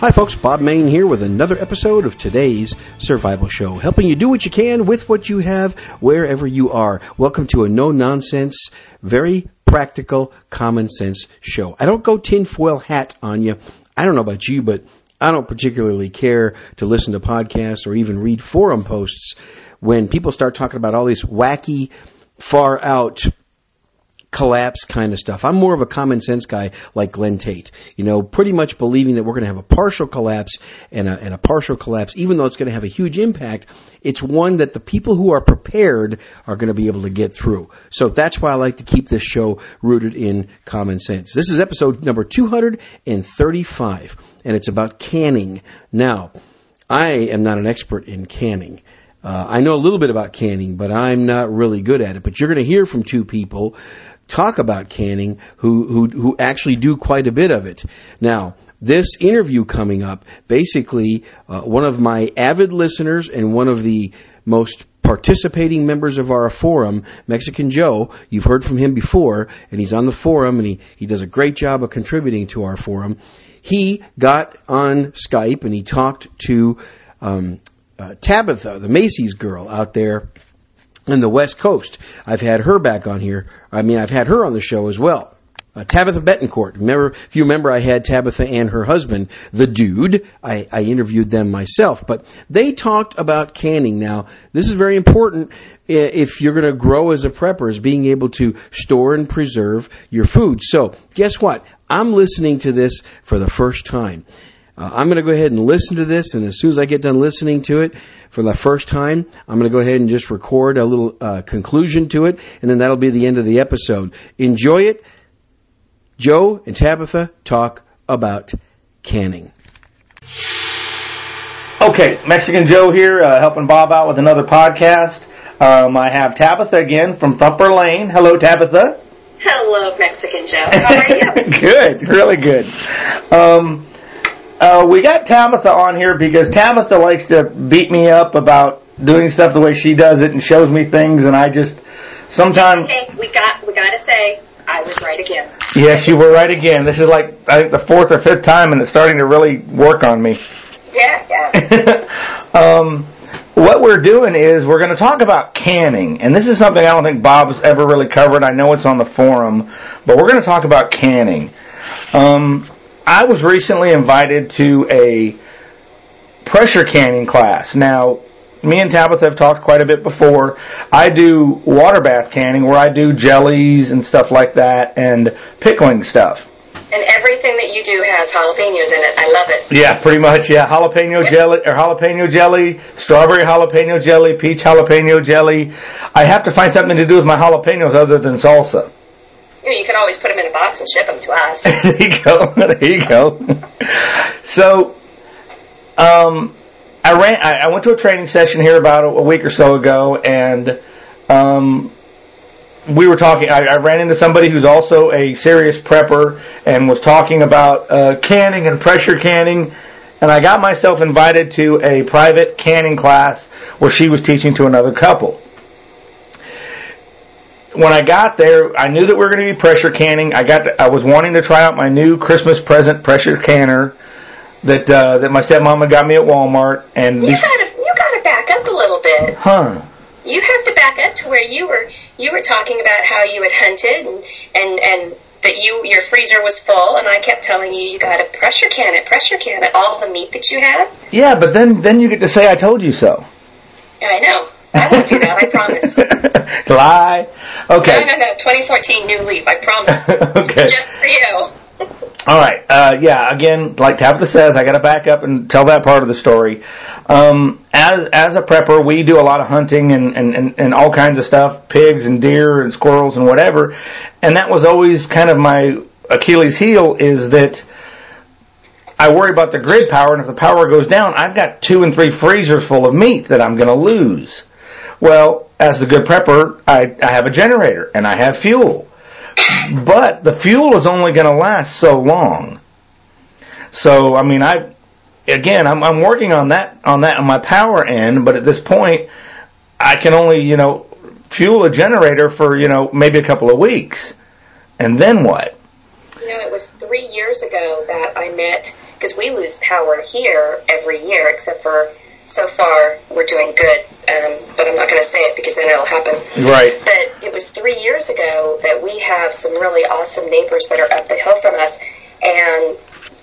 Hi, folks. Bob Mayne here with another episode of today's Survival Show, helping you do what you can with what you have wherever you are. Welcome to a no nonsense, very practical, common sense show. I don't go tinfoil hat on you. I don't know about you, but I don't particularly care to listen to podcasts or even read forum posts when people start talking about all these wacky, far out collapse kind of stuff. I'm more of a common sense guy like Glenn Tate. You know, pretty much believing that we're going to have a partial collapse and a, and a partial collapse, even though it's going to have a huge impact, it's one that the people who are prepared are going to be able to get through. So that's why I like to keep this show rooted in common sense. This is episode number 235 and it's about canning. Now, I am not an expert in canning. Uh, I know a little bit about canning, but I'm not really good at it. But you're going to hear from two people talk about canning who, who, who actually do quite a bit of it. Now, this interview coming up, basically, uh, one of my avid listeners and one of the most participating members of our forum, Mexican Joe, you've heard from him before, and he's on the forum, and he, he does a great job of contributing to our forum. He got on Skype and he talked to um, uh, Tabitha, the Macy's girl out there in the West Coast. I've had her back on here. I mean, I've had her on the show as well. Uh, Tabitha Betancourt. Remember, if you remember, I had Tabitha and her husband, the dude. I, I interviewed them myself, but they talked about canning. Now, this is very important if you're going to grow as a prepper, is being able to store and preserve your food. So, guess what? I'm listening to this for the first time. Uh, I'm going to go ahead and listen to this, and as soon as I get done listening to it for the first time, I'm going to go ahead and just record a little uh, conclusion to it, and then that'll be the end of the episode. Enjoy it. Joe and Tabitha talk about canning. Okay, Mexican Joe here, uh, helping Bob out with another podcast. Um, I have Tabitha again from Thumper Lane. Hello, Tabitha. Hello, Mexican Joe. How are you? good, really good. Um, uh, we got Tabitha on here because Tabitha likes to beat me up about doing stuff the way she does it and shows me things, and I just sometimes. Hey, we got we got to say I was right again. Yes, you were right again. This is like I think the fourth or fifth time, and it's starting to really work on me. Yeah, yeah. um, what we're doing is we're going to talk about canning, and this is something I don't think Bob's ever really covered. I know it's on the forum, but we're going to talk about canning. Um, I was recently invited to a pressure canning class. Now, me and Tabitha have talked quite a bit before. I do water bath canning where I do jellies and stuff like that and pickling stuff. And everything that you do has jalapenos in it. I love it. Yeah, pretty much. Yeah, jalapeno jelly or jalapeno jelly, strawberry jalapeno jelly, peach jalapeno jelly. I have to find something to do with my jalapenos other than salsa. You, know, you can always put them in a box and ship them to us. there you go. There you go. so, um, I ran. I, I went to a training session here about a, a week or so ago, and um, we were talking. I, I ran into somebody who's also a serious prepper and was talking about uh, canning and pressure canning. And I got myself invited to a private canning class where she was teaching to another couple when I got there, I knew that we were going to be pressure canning. I got, to, I was wanting to try out my new Christmas present pressure canner that uh, that my stepmama got me at Walmart. And you these, gotta, you gotta back up a little bit, huh? You have to back up to where you were, you were talking about how you had hunted and and and that you your freezer was full, and I kept telling you you got to pressure can it, pressure can it, all the meat that you have. Yeah, but then then you get to say I told you so. I know. I won't do that. I promise. Lie. Okay. No, no, no. 2014 new leaf. I promise. okay. Just for you. All right. Uh, yeah. Again, like Tabitha says, I got to back up and tell that part of the story. Um, as as a prepper, we do a lot of hunting and, and, and, and all kinds of stuff, pigs and deer and squirrels and whatever. And that was always kind of my Achilles heel is that I worry about the grid power, and if the power goes down, I've got two and three freezers full of meat that I'm going to lose. Well, as the good prepper, I, I have a generator and I have fuel. But the fuel is only going to last so long. So, I mean, I, again, I'm, I'm working on that, on that on my power end, but at this point, I can only, you know, fuel a generator for, you know, maybe a couple of weeks. And then what? You know, it was three years ago that I met because we lose power here every year, except for so far we're doing good. Um, but I'm not going to say it because then it'll happen. Right. But it was three years ago that we have some really awesome neighbors that are up the hill from us, and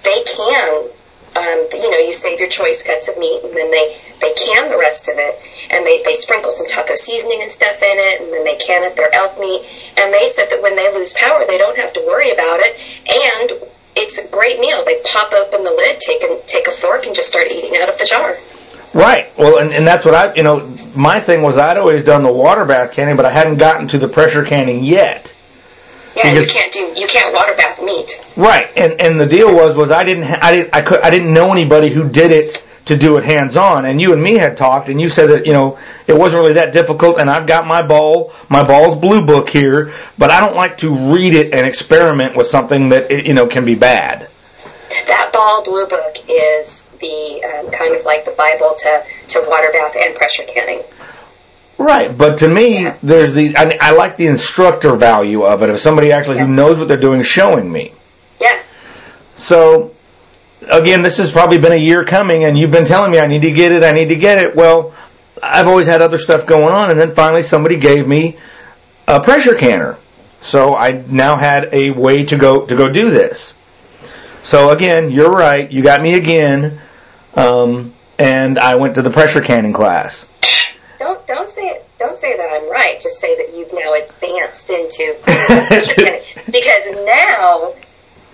they can. Um, you know, you save your choice cuts of meat, and then they they can the rest of it, and they they sprinkle some taco seasoning and stuff in it, and then they can it their elk meat. And they said that when they lose power, they don't have to worry about it, and it's a great meal. They pop open the lid, take a, take a fork, and just start eating out of the jar. Right. Well, and, and that's what I, you know, my thing was I'd always done the water bath canning, but I hadn't gotten to the pressure canning yet. Yeah, Because- you can't do you can't water bath meat. Right. And and the deal was was I didn't ha- I didn't I could I didn't know anybody who did it to do it hands on. And you and me had talked, and you said that you know it wasn't really that difficult. And I've got my ball my ball's blue book here, but I don't like to read it and experiment with something that you know can be bad. That ball blue book is the um, kind of like the Bible to to water bath and pressure canning. Right, but to me, there's the I, I like the instructor value of it. Of somebody actually who knows what they're doing showing me. Yeah. So, again, this has probably been a year coming, and you've been telling me I need to get it, I need to get it. Well, I've always had other stuff going on, and then finally somebody gave me a pressure canner. So I now had a way to go to go do this. So again, you're right. You got me again, um, and I went to the pressure canning class. Don't don't say it. Don't say that I'm right. Just say that you've now advanced into because now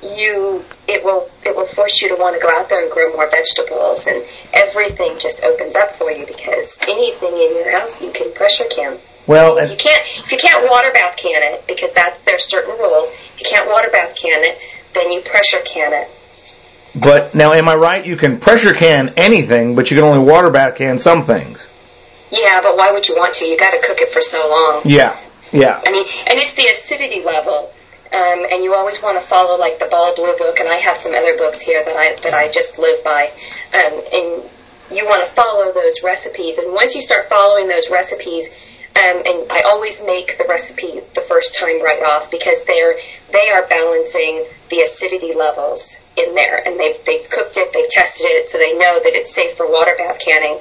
you it will it will force you to want to go out there and grow more vegetables and everything just opens up for you because anything in your house you can pressure can. Well, If you can't if you can't water bath can it because that's there's certain rules. If you can't water bath can it, then you pressure can it. But now, am I right? You can pressure can anything, but you can only water bath can some things. Yeah, but why would you want to? You got to cook it for so long. Yeah, yeah. I mean, and it's the acidity level. Um, and you always want to follow like the Ball Blue book, and I have some other books here that I that I just live by. Um, and you want to follow those recipes, and once you start following those recipes, um, and I always make the recipe the first time right off because they're they are balancing the acidity levels in there, and they've they've cooked it, they've tested it, so they know that it's safe for water bath canning.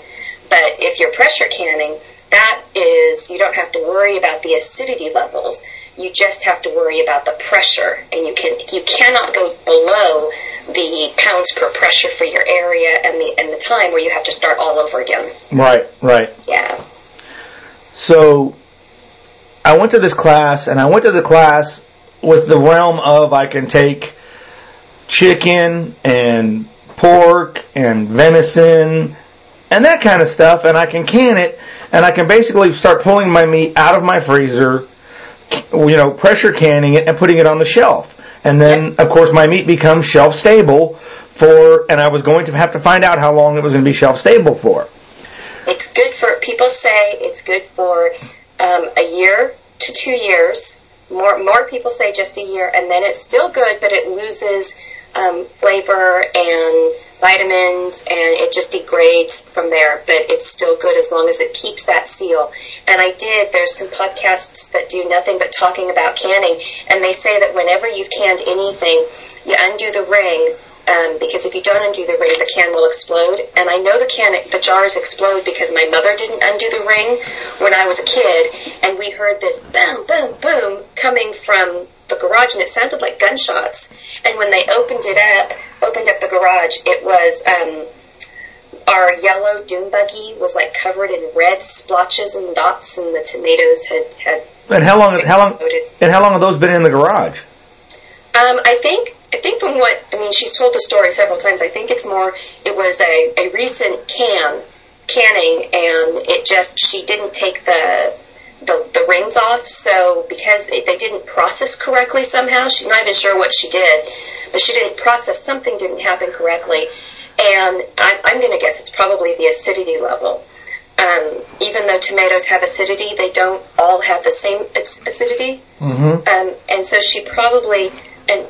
But if you're pressure canning, that is you don't have to worry about the acidity levels. You just have to worry about the pressure, and you can you cannot go below the pounds per pressure for your area and the and the time where you have to start all over again. Right, right. Yeah. So I went to this class, and I went to the class with the realm of I can take chicken and pork and venison and that kind of stuff, and I can can it, and I can basically start pulling my meat out of my freezer, you know, pressure canning it and putting it on the shelf. And then, of course, my meat becomes shelf stable for, and I was going to have to find out how long it was going to be shelf stable for. It's good for people say it's good for um, a year to two years. More more people say just a year, and then it's still good, but it loses um, flavor and vitamins, and it just degrades from there. But it's still good as long as it keeps that seal. And I did. There's some podcasts that do nothing but talking about canning, and they say that whenever you've canned anything, you undo the ring um, because if you don't undo the ring, the can will explode. And I know the can, the jars explode because my mother didn't undo the ring when I was a kid, and we heard this boom, boom, boom coming from the garage, and it sounded like gunshots. And when they opened it up, opened up the garage, it was. Um, our yellow dune buggy was like covered in red splotches and dots, and the tomatoes had had And how long? How long? And how long have those been in the garage? Um, I think I think from what I mean, she's told the story several times. I think it's more it was a, a recent can canning, and it just she didn't take the the, the rings off. So because it, they didn't process correctly somehow, she's not even sure what she did, but she didn't process something didn't happen correctly, and I, I'm going to guess it's probably the acidity level. Um, even though tomatoes have acidity, they don't all have the same acidity. Mm-hmm. Um, and so she probably, and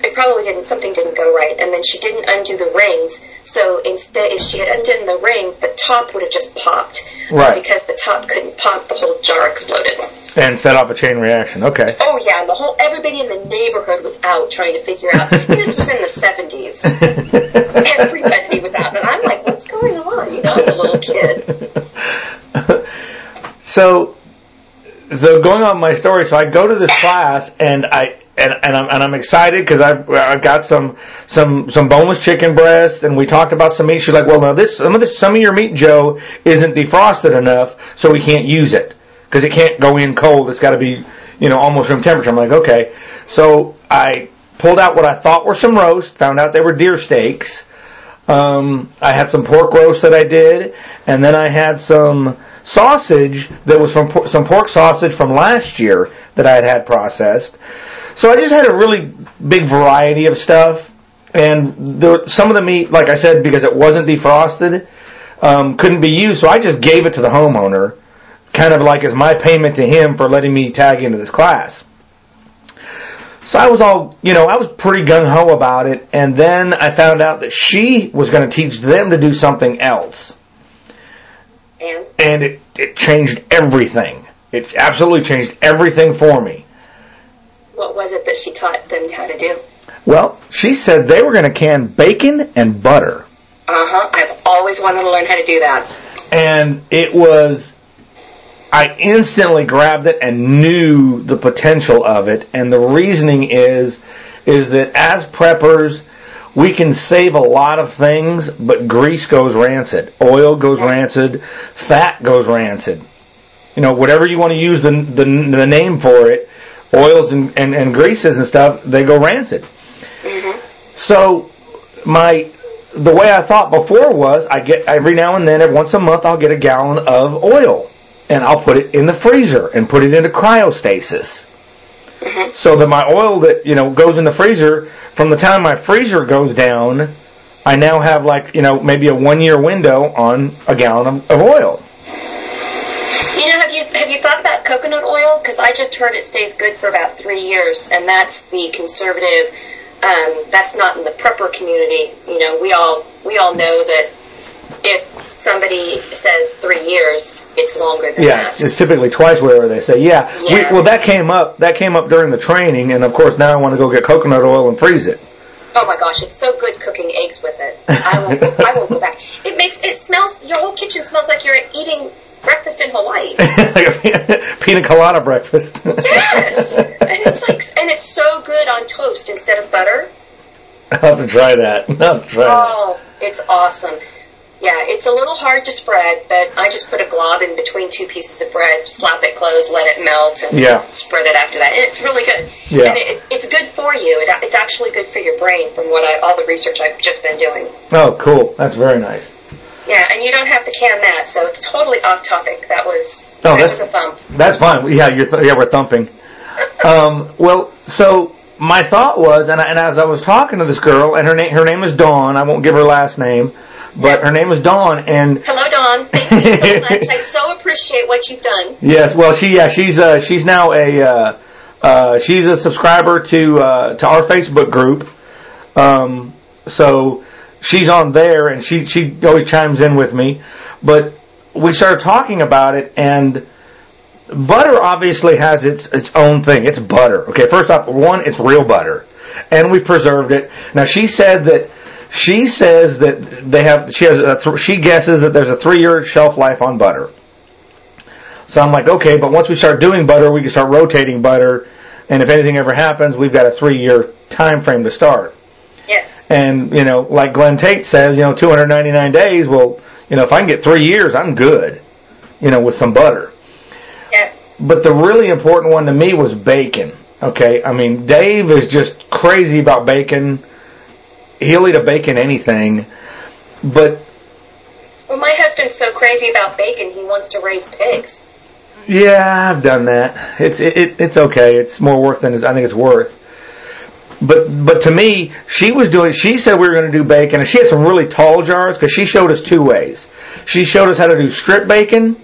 it probably didn't something didn't go right and then she didn't undo the rings so instead if she had undone the rings the top would have just popped uh, Right. because the top couldn't pop the whole jar exploded And set off a chain reaction. Okay. oh yeah and the whole everybody in the neighborhood was out trying to figure out this was in the 70s everybody was out and i'm like what's going on you know as a little kid so, so going on my story, so I go to this class and I and, and I'm and I'm excited because I've I've got some some some boneless chicken breast and we talked about some meat. She's like, well, now this some of this some of your meat, Joe, isn't defrosted enough, so we can't use it because it can't go in cold. It's got to be you know almost room temperature. I'm like, okay. So I pulled out what I thought were some roast, found out they were deer steaks. Um, I had some pork roast that I did, and then I had some sausage that was from some pork sausage from last year that I had had processed. So I just had a really big variety of stuff, and there, some of the meat, like I said, because it wasn't defrosted, um, couldn't be used. So I just gave it to the homeowner, kind of like as my payment to him for letting me tag into this class. So I was all, you know, I was pretty gung ho about it, and then I found out that she was going to teach them to do something else, and and it, it changed everything. It absolutely changed everything for me. what was it that she taught them how to do Well, she said they were going to can bacon and butter, uh-huh i've always wanted to learn how to do that and it was. I instantly grabbed it and knew the potential of it, and the reasoning is, is that as preppers, we can save a lot of things, but grease goes rancid, oil goes rancid, fat goes rancid. You know, whatever you want to use the the, the name for it, oils and, and, and greases and stuff, they go rancid. Mm-hmm. So my the way I thought before was I get every now and then, every once a month, I'll get a gallon of oil and I'll put it in the freezer and put it into cryostasis. So that my oil that you know goes in the freezer from the time my freezer goes down, I now have like you know maybe a one year window on a gallon of, of oil. You know, have you have you thought about coconut oil? Because I just heard it stays good for about three years, and that's the conservative. Um, that's not in the prepper community. You know, we all we all know that if somebody says three years, it's longer than Yeah, that. Yeah, it's typically twice whatever they say. Yeah, Yeah. We, well that came up that came up during the training, and of course now I want to go get coconut oil and freeze it. Oh my gosh, it's so good cooking eggs with it. I won't. Go, I won't go back. It makes it smells. Your whole kitchen smells like you're eating breakfast in Hawaii. like a pina colada breakfast. Yes, and it's like, and it's so good on toast instead of butter. I'll have to try that. I'll have to try that. Oh, it's awesome. Yeah, it's a little hard to spread, but I just put a glob in between two pieces of bread, slap it closed, let it melt, and Yeah. spread it after that. And it's really good. Yeah. And it, it's good for you. It, it's actually good for your brain from what I, all the research I've just been doing. Oh, cool. That's very nice. Yeah, and you don't have to can that, so it's totally off topic. That was, Oh, that that's- was a thump. That's fine. Yeah, you're th- yeah, we're thumping. Um, well, so my thought was, and, I, and as I was talking to this girl, and her name her name is Dawn. I won't give her last name, but her name is Dawn, and Hello, Dawn. Thank you so much. I so appreciate what you've done. Yes, well, she yeah, she's uh, she's now a uh, uh, she's a subscriber to uh, to our Facebook group. Um, so she's on there, and she she always chimes in with me. But we started talking about it, and butter obviously has its its own thing. It's butter. Okay, first off, one, it's real butter, and we preserved it. Now she said that. She says that they have. She has. A she guesses that there's a three-year shelf life on butter. So I'm like, okay, but once we start doing butter, we can start rotating butter, and if anything ever happens, we've got a three-year time frame to start. Yes. And you know, like Glenn Tate says, you know, 299 days. Well, you know, if I can get three years, I'm good. You know, with some butter. Yeah. But the really important one to me was bacon. Okay, I mean, Dave is just crazy about bacon. He'll eat a bacon anything, but Well, my husband's so crazy about bacon, he wants to raise pigs. Yeah, I've done that. It's it, it, it's okay. It's more worth than I think it's worth. But but to me, she was doing. She said we were going to do bacon, and she had some really tall jars because she showed us two ways. She showed us how to do strip bacon,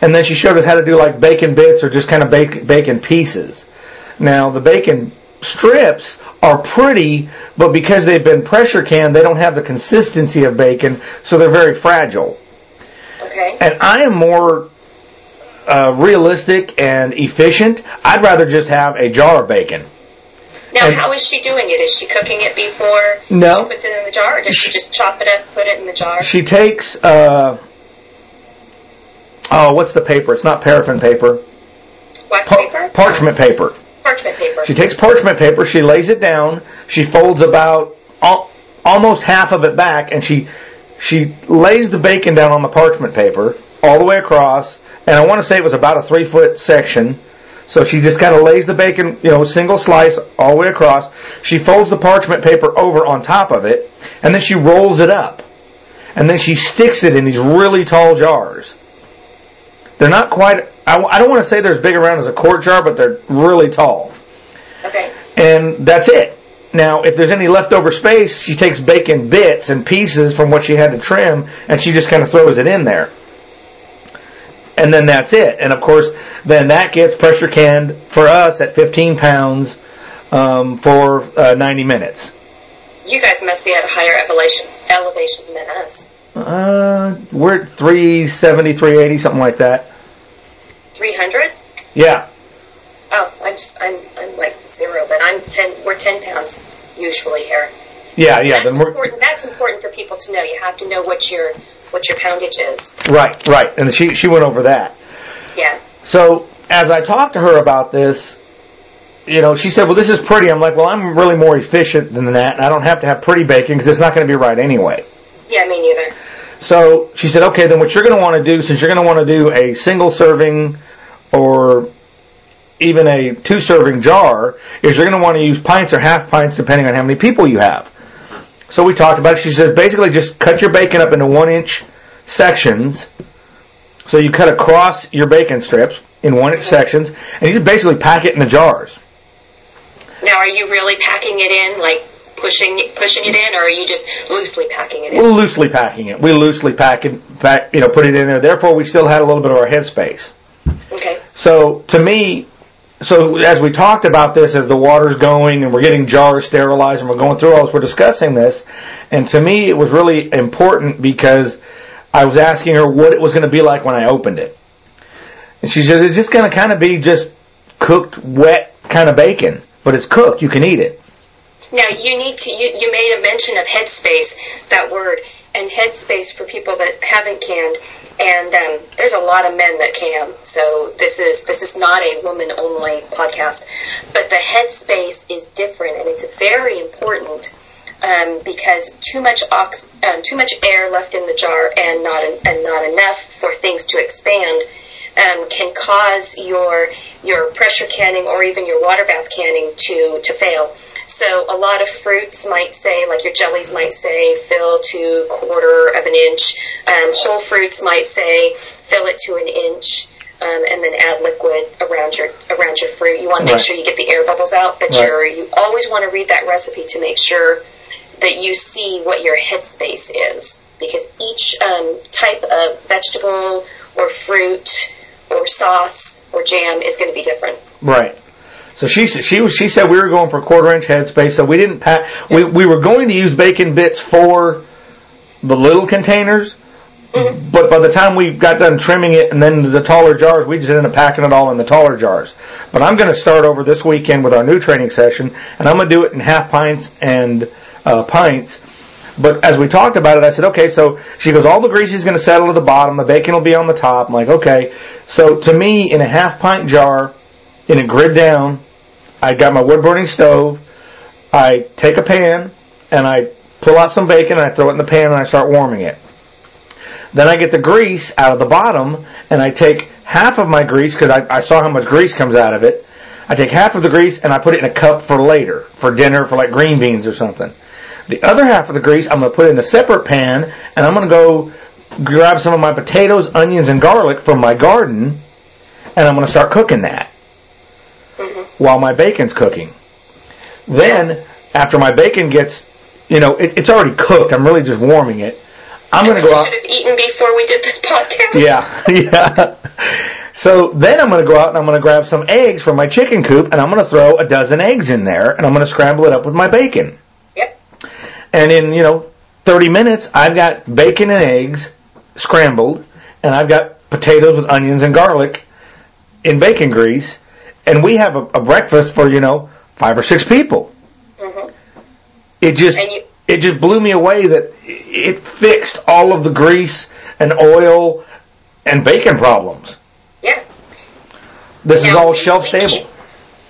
and then she showed us how to do like bacon bits or just kind of bacon bacon pieces. Now the bacon strips are pretty, but because they've been pressure canned, they don't have the consistency of bacon, so they're very fragile. Okay. And I am more uh, realistic and efficient. I'd rather just have a jar of bacon. Now, and- how is she doing it? Is she cooking it before No. she puts it in the jar, or does she just chop it up, put it in the jar? She takes, uh, oh, what's the paper? It's not paraffin paper. Wax Par- paper? parchment paper. Parchment paper. She takes parchment paper, she lays it down, she folds about al- almost half of it back, and she she lays the bacon down on the parchment paper all the way across. And I want to say it was about a three foot section. So she just kind of lays the bacon, you know, single slice all the way across. She folds the parchment paper over on top of it, and then she rolls it up. And then she sticks it in these really tall jars. They're not quite, I, I don't want to say they're as big around as a quart jar, but they're really tall Okay. and that's it. Now, if there's any leftover space, she takes bacon bits and pieces from what she had to trim, and she just kind of throws it in there. And then that's it. And of course, then that gets pressure canned for us at 15 pounds um, for uh, 90 minutes. You guys must be at a higher elevation elevation than us. Uh, we're at 370, 380, something like that. Three hundred? Yeah. Oh, I'm just, I'm I'm like zero, but I'm ten. We're ten pounds usually here. Yeah, yeah. That's important. That's important for people to know. You have to know what your what your poundage is. right, right. And she she went over that. Yeah. So as I talked to her about this, you know, she said, "Well, this is pretty." I'm like, "Well, I'm really more efficient than that, and I don't have to have pretty bacon because it's not going to be right anyway." Yeah, me neither. So she said, "Okay, then what you're going to want to do, since you're going to want to do a single serving or even a two serving jar, is you're going to want to use pints or half pints depending on how many people you have." So we talked about it. She said, basically, just cut your bacon up into one inch sections. So you cut across your bacon strips in one inch mm-hmm. sections, and you just basically pack it in the jars. Now, are you really packing it in, like pushing pushing it in, or are you just loosely packing it in? We're loosely packing it. We loosely pack it, pack, you know, put it in there. Therefore, we still had a little bit of our headspace. Okay. So to me, so as we talked about this, as the water's going and we're getting jars sterilized and we're going through all this, we're discussing this, and to me it was really important because I was asking her what it was going to be like when I opened it, and she says it's just going to kind of be just cooked, wet kind of bacon, but it's cooked. You can eat it. Now you need to. You, you made a mention of headspace, that word, and headspace for people that haven't canned. And um, there's a lot of men that can. So this is this is not a woman only podcast, but the headspace is different, and it's very important. Um, because too much ox, um, too much air left in the jar and not and not enough for things to expand um, can cause your your pressure canning or even your water bath canning to to fail. So a lot of fruits might say, like your jellies might say, fill to quarter of an inch. Um, whole fruits might say, fill it to an inch. Um, and then add liquid around your around your fruit. You want to make Right. sure you get the air bubbles out, but Right. you're, you always want to read that recipe to make sure that you see what your headspace is, because each um, type of vegetable or fruit or sauce or jam is going to be different. Right. So she said she was she said we were going for a quarter inch headspace, so we didn't pack. We we were going to use bacon bits for the little containers, but by the time we got done trimming it and then the taller jars, we just ended up packing it all in the taller jars. But I'm going to start over this weekend with our new training session, and I'm going to do it in half pints and uh, pints. But as we talked about it, I said, okay, so she goes, all the grease is going to settle to the bottom, the bacon will be on the top. I'm like, okay. So to me, in a half pint jar, in a grid down, I got my wood burning stove. I take a pan and I pull out some bacon and I throw it in the pan and I start warming it. Then I get the grease out of the bottom and I take half of my grease because I, I saw how much grease comes out of it. I take half of the grease and I put it in a cup for later, for dinner, for like green beans or something. The other half of the grease I'm going to put in a separate pan and I'm going to go grab some of my potatoes, onions, and garlic from my garden and I'm going to start cooking that while my bacon's cooking. Then, after my bacon gets, you know, it, it's already cooked. I'm really just warming it. I'm going to go out. should have eaten before we did this podcast. Yeah, yeah. So then I'm going to go out and I'm going to grab some eggs from my chicken coop and I'm going to throw a dozen eggs in there and I'm going to scramble it up with my bacon. Yep. And in, you know, 30 minutes, I've got bacon and eggs scrambled and I've got potatoes with onions and garlic in bacon grease and we have a, a breakfast for, you know, five or six people. Mhm. It just, you- it just blew me away that it fixed all of the grease and oil and bacon problems. Yeah. This is all shelf stable.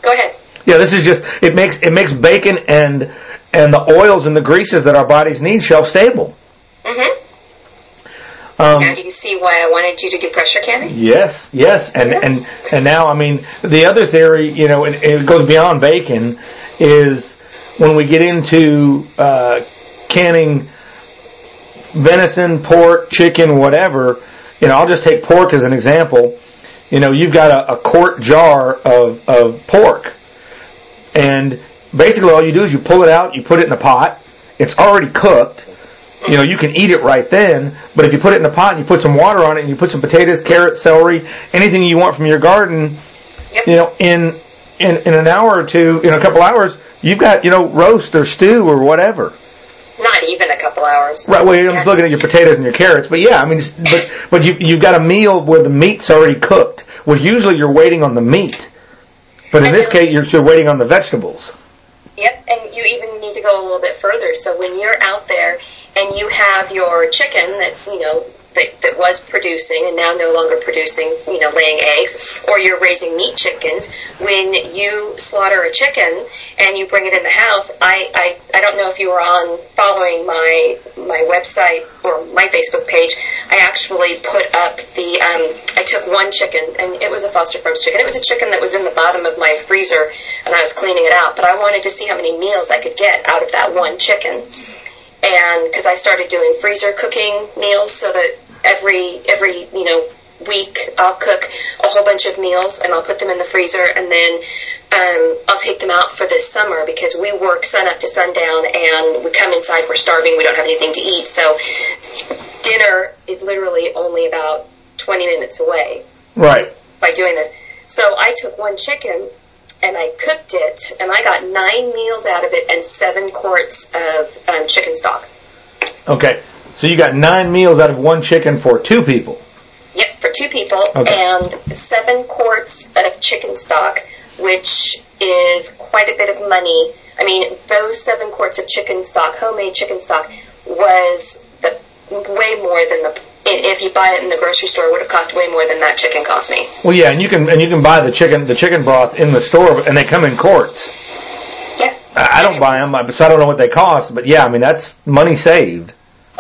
Go ahead. Yeah, this is just it makes it makes bacon and and the oils and the greases that our bodies need shelf stable. Mhm. Um, Now do you see why I wanted you to do pressure canning? yes, yes, and and and now I mean the other theory, you know, and it goes beyond bacon, is when we get into uh, canning venison, pork, chicken, whatever. You know, I'll just take pork as an example. You know, you've got a, a quart jar of of pork, and basically all you do is you pull it out, you put it in a pot. It's already cooked. You know, you can eat it right then, but if you put it in a pot and you put some water on it and you put some potatoes, carrots, celery, anything you want from your garden, Yep. you know, in in in an hour or two, in a couple hours, you've got you know roast or stew or whatever. Not even a couple hours. Right. Well, I'm just looking at your potatoes and your carrots, but yeah, I mean, but but you you've got a meal where the meat's already cooked. Well, usually you're waiting on the meat, but in this case, you're, you're waiting on the vegetables. Yep, and you even need to go a little bit further. So when you're out there and you have your chicken that's, you know, that, that was producing and now no longer producing, you know, laying eggs, or you're raising meat chickens, when you slaughter a chicken and you bring it in the house, I, I, I don't know if you were on following my, my website or my Facebook page, I actually put up the, um, I took one chicken and it was a Foster Farms chicken. It was a chicken that was in the bottom of my freezer and I was cleaning it out, but I wanted to see how many meals I could get out of that one chicken and because I started doing freezer cooking meals, so that every every you know week I'll cook a whole bunch of meals and I'll put them in the freezer, and then um, I'll take them out for this summer because we work sun up to sundown, and we come inside, we're starving, we don't have anything to eat, so dinner is literally only about 20 minutes away Right. by doing this. So I took one chicken and I cooked it, and I got nine meals out of it and seven quarts of um, chicken stock. Okay. So you got nine meals out of one chicken for two people. Yep, for two people, Okay. and seven quarts of chicken stock, which is quite a bit of money. I mean, those seven quarts of chicken stock, homemade chicken stock, was the way more than the. If you buy it in the grocery store, it would have cost way more than that chicken cost me. Well, yeah, and you can and you can buy the chicken the chicken broth in the store, and they come in quarts. Yeah. I I don't buy them, so I don't know what they cost. But yeah, I mean that's money saved.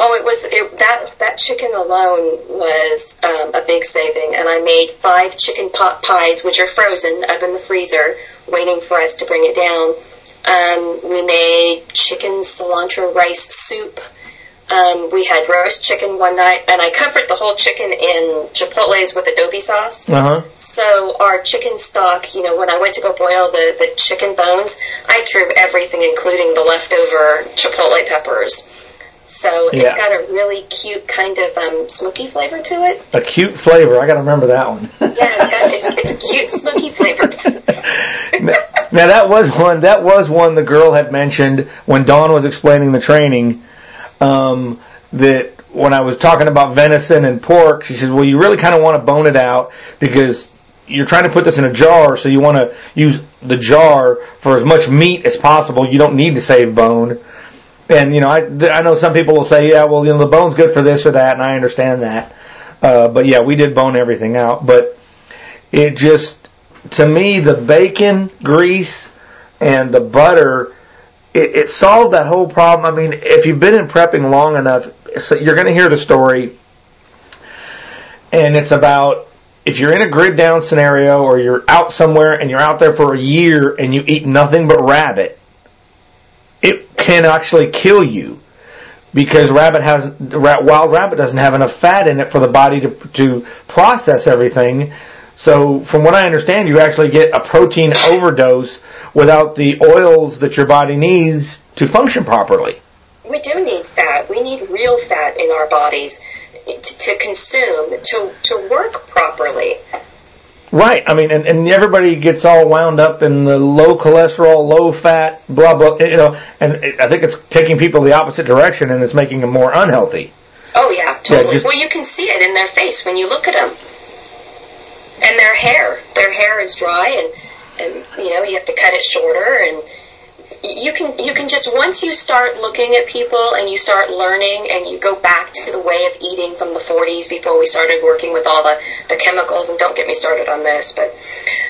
Oh, it was it, that that chicken alone was um, a big saving, and I made five chicken pot pies, which are frozen up in the freezer, waiting for us to bring it down. Um, we made chicken cilantro rice soup. Um, we had roast chicken one night, and I covered the whole chicken in chipotles with adobo sauce. Uh huh. So our chicken stock, you know, when I went to go boil the, the chicken bones, I threw everything, including the leftover chipotle peppers. So it's got a really cute kind of um, smoky flavor to it. A cute flavor. I got to remember that one. Yeah, it's, got, it's, it's a cute smoky flavor. now that was one. That was one the girl had mentioned when Dawn was explaining the training. Um, that when I was talking about venison and pork, she says, "Well, you really kind of want to bone it out because you're trying to put this in a jar, so you want to use the jar for as much meat as possible. You don't need to save bone." And you know, I I know some people will say, "Yeah, well, you know, the bone's good for this or that," and I understand that. Uh, but yeah, we did bone everything out, but it just to me the bacon grease and the butter it, it solved that whole problem. I mean if you've been in prepping long enough so you're going to hear the story. And it's about if you're in a grid down scenario or you're out somewhere and you're out there for a year and you eat nothing but rabbit it can actually kill you. Because rabbit has wild rabbit doesn't have enough fat in it for the body to to process everything. So from what I understand, you actually get a protein overdose without the oils that your body needs to function properly. we do need fat. We need real fat in our bodies to, consume to to work properly. Right. I mean, and, and everybody gets all wound up in the low cholesterol, low fat, blah blah. You know, and it, I think it's taking people the opposite direction, and it's making them more unhealthy. Oh yeah, totally. just- well, you can see it in their face when you look at them, and their hair. Their hair is dry, and and you know you have to cut it shorter, and you can you can just once you start looking at people and you start learning and you go back to the way of eating from the 40s before we started working with all the the chemicals and don't get me started on this but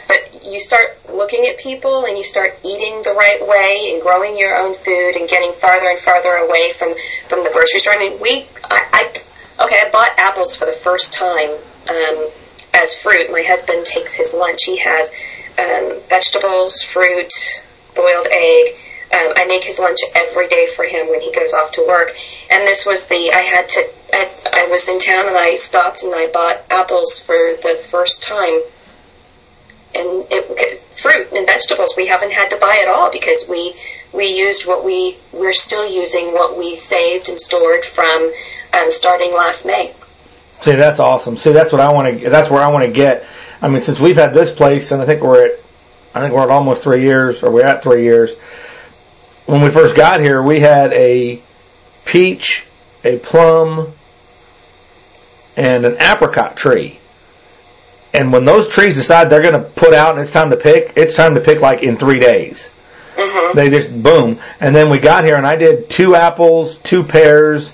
but you start looking at people and you start eating the right way and growing your own food and getting farther and farther away from from the grocery store. I mean, we I, I okay, I bought apples for the first time um, as fruit. My husband takes his lunch. He has um, vegetables, fruit, boiled egg. Um, I make his lunch every day for him when he goes off to work. And this was the I had to. I, I was in town and I stopped and I bought apples for the first time and it, fruit and vegetables we haven't had to buy at all because we we used what we we're still using what we saved and stored from um, starting last May. See, that's awesome. See, that's what I want to. That's where I want to get. I mean, since we've had this place, and I think we're at, I think we're at almost three years, or we're at three years. When we first got here, we had a peach, a plum, and an apricot tree. And when those trees decide they're going to put out and it's time to pick, it's time to pick like in three days. Mm-hmm. They just boom. And then we got here and I did two apples, two pears.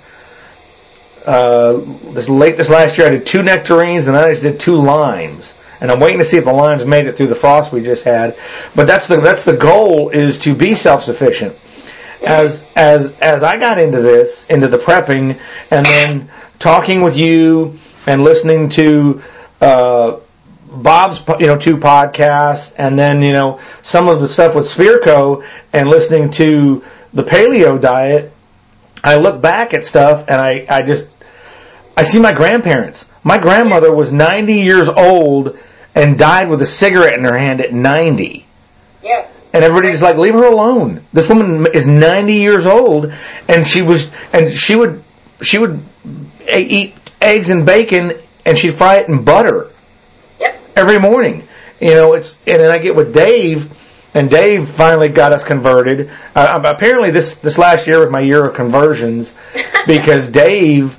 Uh, this late this last year I did two nectarines and I just did two limes. And I'm waiting to see if the limes made it through the frost we just had. But that's the that's the goal is to be self sufficient. As as as I got into this, into the prepping, and then talking with you and listening to uh, Bob's, you know, two podcasts, and then you know some of the stuff with Spearco, and listening to the paleo diet. I look back at stuff, and I I just I see my grandparents. My grandmother was 90 years old and died with a cigarette in her hand at 90. Yeah. And everybody's like, leave her alone. This woman is 90 years old, and she was, and she would, she would a- eat eggs and bacon, and she'd fry it in butter Yep. every morning. You know, it's, and then I get with Dave, and Dave finally got us converted. Uh, apparently, this this last year was my year of conversions because Dave,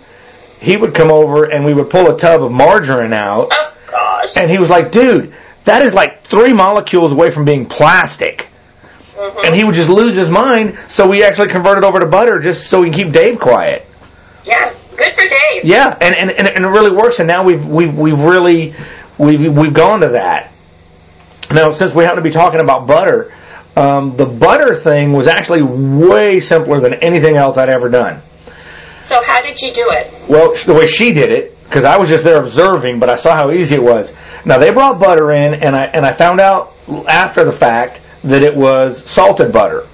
he would come over and we would pull a tub of margarine out, Oh gosh. and he was like, "Dude, that is like three molecules away from being plastic." Mm-hmm. And he would just lose his mind, so we actually converted over to butter just so we can keep Dave quiet. Yeah. Good for Dave. Yeah, and, and, and, and it really works. And now we've we've we've really we've we've gone to that. Now, since we happen to be talking about butter, um, the butter thing was actually way simpler than anything else I'd ever done. So how did you do it? Well, the way she did it, because I was just there observing, but I saw how easy it was. Now they brought butter in, and I and I found out after the fact that it was salted butter.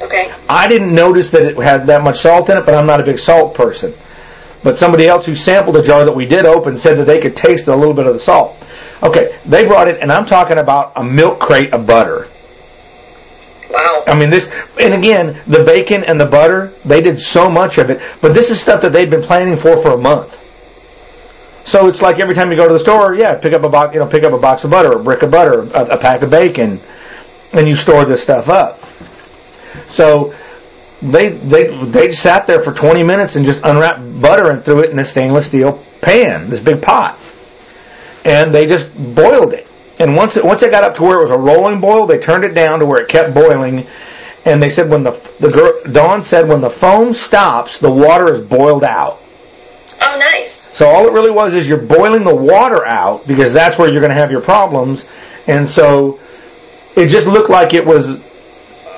Okay. I didn't notice that it had that much salt in it, but I'm not a big salt person. But somebody else who sampled the jar that we did open said that they could taste a little bit of the salt. Okay, they brought it, and I'm talking about a milk crate of butter. Wow. I mean, this, and again, the bacon and the butter, they did so much of it, but this is stuff that they'd been planning for for a month. So it's like every time you go to the store, yeah, pick up a box, you know, pick up a box of butter, a brick of butter, a, a pack of bacon, and you store this stuff up. So they they they sat there for 20 minutes and just unwrapped butter and threw it in a stainless steel pan, this big pot, and they just boiled it. And once it once it got up to where it was a rolling boil, they turned it down to where it kept boiling. And they said when the the girl Dawn said when the foam stops, the water is boiled out. Oh, nice. So all it really was is you're boiling the water out because that's where you're going to have your problems. And so it just looked like it was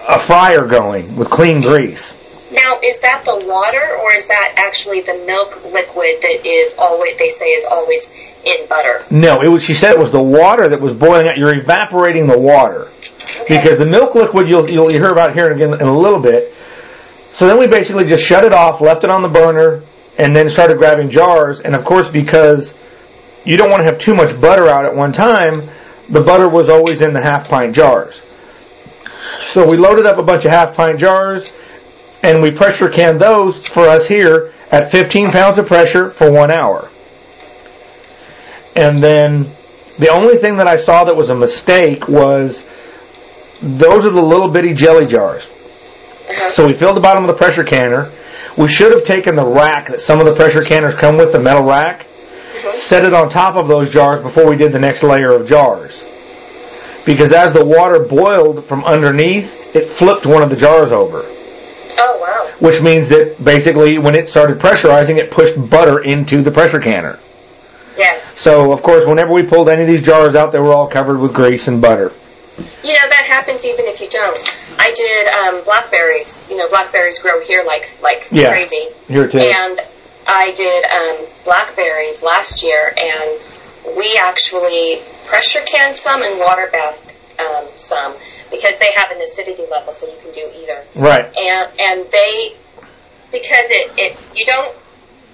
a fryer going with clean grease. Now, is that the water, or is that actually the milk liquid that is always they say is always in butter? No, it was. She said it was the water that was boiling out. You're evaporating the water Okay. because the milk liquid you'll you'll hear about here again in a little bit. So then we basically just shut it off, left it on the burner, and then started grabbing jars. And of course, because you don't want to have too much butter out at one time, the butter was always in the half pint jars. So we loaded up a bunch of half pint jars, and we pressure can those for us here at 15 pounds of pressure for one hour. And then The only thing that I saw that was a mistake was those are the little bitty jelly jars. So we filled the bottom of the pressure canner. We should have taken the rack that some of the pressure canners come with, the metal rack, set it on top of those jars before we did the next layer of jars. Because as the water boiled from underneath, it flipped one of the jars over. Oh wow. Which means that basically when it started pressurizing, it pushed butter into the pressure canner. Yes. So of course, whenever we pulled any of these jars out, they were all covered with grease and butter. You know that happens even if you don't. I did um, blackberries. You know, blackberries grow here like like Yeah. crazy. Here too. And I did um, blackberries last year, and we actually pressure canned some and water bathed um, some because they have an acidity level, so you can do either. Right. And and they because it, it you don't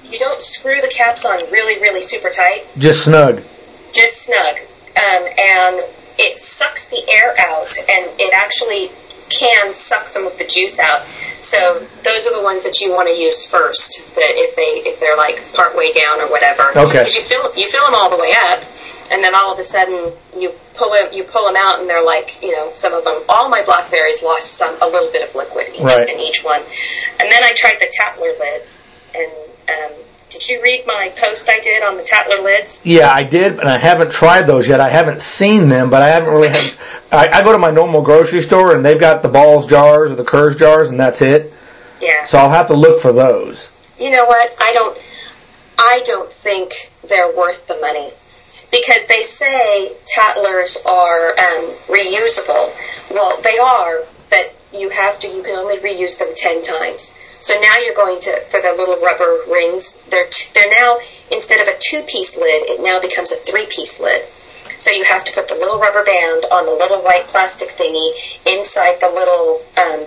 you don't screw the caps on really really super tight Just snug. just snug, um, and it sucks the air out, and it actually can suck some of the juice out. So those are the ones that you want to use first. That if they if they're like part way down or whatever, Okay. Because you fill you fill them all the way up, and then all of a sudden you pull it you pull them out, and they're like you know some of them. All my blackberries lost some a little bit of liquid each, Right. in each one, and then I tried the Tattler lids, and um, did you read my post I did on the Tattler lids? Yeah, I did, and I haven't tried those yet. I haven't seen them, but I haven't really had. I, I go to my normal grocery store, and they've got the balls jars or the Kerr's jars, and that's it. Yeah. So I'll have to look for those. you know what? I don't. I don't think they're worth the money because they say Tattlers are um, reusable. Well, they are, but you have to. You can only reuse them ten times. So now you're going to for the little rubber rings. They're t- they're now instead of a two piece lid, it now becomes a three piece lid. So you have to put the little rubber band on the little white plastic thingy inside the little um,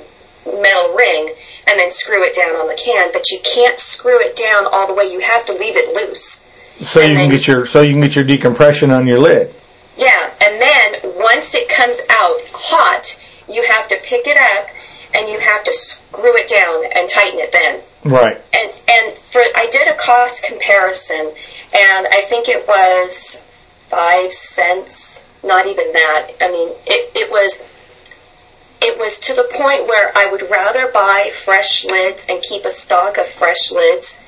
metal ring, and then screw it down on the can. But you can't screw it down all the way. You have to leave it loose. So you And can get your so you can get your decompression on your lid. Yeah, and then once it comes out hot, you have to pick it up and you have to screw it down and tighten it then. Right. And and for I did a cost comparison, and I think it was five cents, not even that. I mean, it it was it was to the point where I would rather buy fresh lids and keep a stock of fresh lids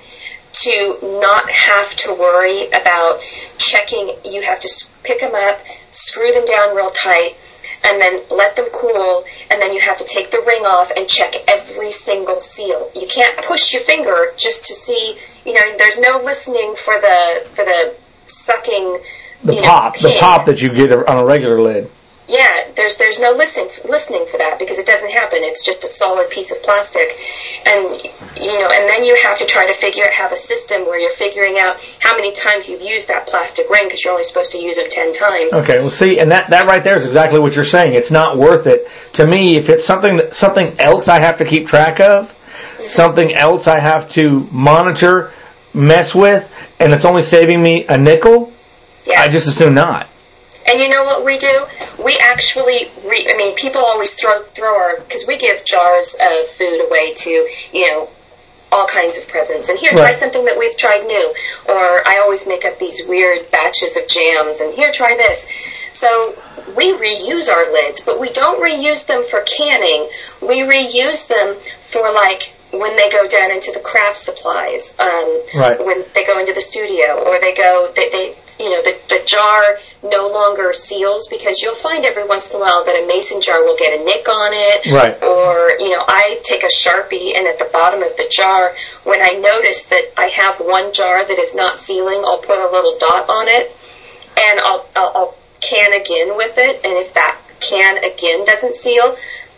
to not have to worry about checking. You have to pick them up, screw them down real tight, and then let them cool, and then you have to take the ring off and check every single seal. You can't push your finger just to see. You know, there's no listening for the for the sucking. The you know, pop, the pop that you get on a regular lid. Yeah, there's there's no listening listening for that because it doesn't happen. It's just a solid piece of plastic, and you know, and then you have to try to figure out have a system where you're figuring out how many times you've used that plastic ring because you're only supposed to use it ten times. Okay, well, see, and that that right there is exactly what you're saying. It's not worth it to me if it's something that something else I have to keep track of, mm-hmm. something else I have to monitor, mess with, and it's only saving me a nickel. Yeah. I just assume not. And you know what we do? We actually, re- I mean, people always throw throw our because we give jars of food away to you know all kinds of presents. And here, try something that we've tried new. Or I always make up these weird batches of jams, and here, try this. So we reuse our lids, but we don't reuse them for canning. We reuse them for like when they go down into the craft supplies, um, Right. when they go into the studio, or they go, they, they you know, the, the jar no longer seals because you'll find every once in a while that a mason jar will get a nick on it. Right. Or, you know, I take a Sharpie and at the bottom of the jar, when I notice that I have one jar that is not sealing, I'll put a little dot on it and I'll, I'll, I'll can again with it. And if that can again doesn't seal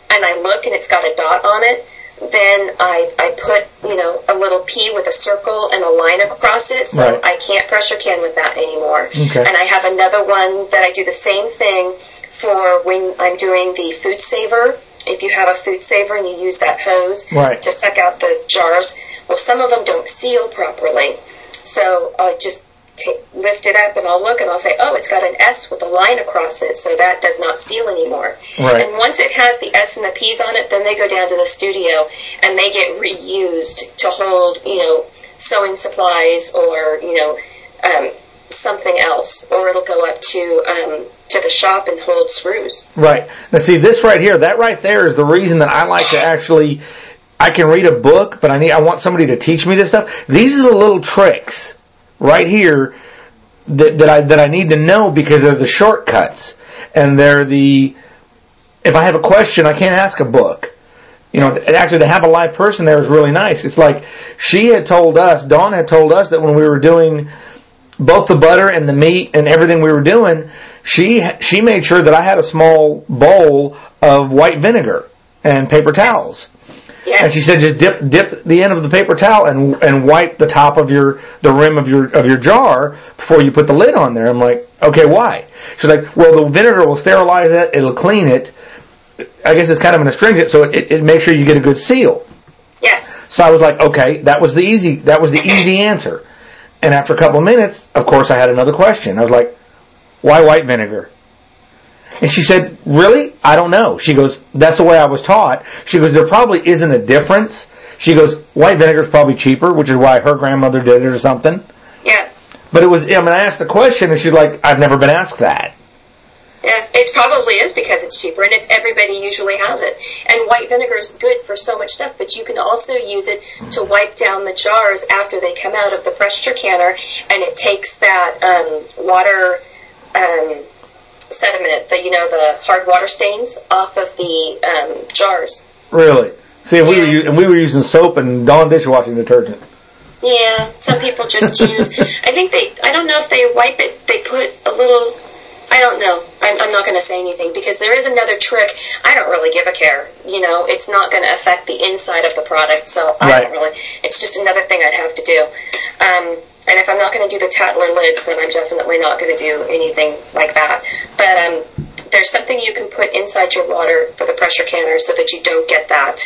and I look and it's got a dot on it, then I, I put, you know, a little P with a circle and a line across it, so Right. I can't pressure can with that anymore. Okay. And I have another one that I do the same thing for when I'm doing the food saver. If you have a food saver and you use that hose Right. to suck out the jars, well, some of them don't seal properly. So I'll just ta- lift it up and I'll look and I'll say, oh, it's got an S with a line across it, so that does not seal anymore. Right. And once it has the S and the P's on it, then they go down to the studio and they get reused to hold, you know, sewing supplies or, you know, um, something else, or it'll go up to um, to the shop and hold screws. Right. Now see this right here, that right there is the reason that I like to actually I can read a book, but I need I want somebody to teach me this stuff. These are the little tricks right here that, that I that I need to know because they're the shortcuts. And they're the if I have a question I can't ask a book. You know, actually to have a live person there is really nice. It's like she had told us, Dawn had told us that when we were doing both the butter and the meat and everything we were doing, she she made sure that I had a small bowl of white vinegar and paper towels. Yes. And she said, just dip dip the end of the paper towel and and wipe the top of your the rim of your of your jar before you put the lid on there. I'm like, okay, why? She's like, well, the vinegar will sterilize it, it'll clean it. I guess it's kind of an astringent, so it, it makes sure you get a good seal. Yes. So I was like, okay, that was the easy that was the easy answer. And after a couple of minutes, of course, I had another question. I was like, why white vinegar? And she said, really? I don't know. She goes, that's the way I was taught. She goes, there probably isn't a difference. She goes, white vinegar is probably cheaper, which is why her grandmother did it or something. Yeah. But it was, I mean, I asked the question and she's like, I've never been asked that. Yeah, it probably is because it's cheaper, and it's everybody usually has it. And white vinegar is good for so much stuff, but you can also use it to wipe down the jars after they come out of the pressure canner, and it takes that um, water um, sediment, the you know the hard water stains off of the um, jars. Really? See, and we were, Yeah. u- and we were using soap and Dawn dishwashing detergent. Yeah, some people just use. I think they. I don't know if they wipe it. They put a little. I don't know. I'm, I'm not going to say anything because there is another trick. I don't really give a care. You know, it's not going to affect the inside of the product, so I don't really. It's just another thing I'd have to do. Um, and if I'm not going to do the Tattler lids, then I'm definitely not going to do anything like that. But um, there's something you can put inside your water for the pressure canner so that you don't get that.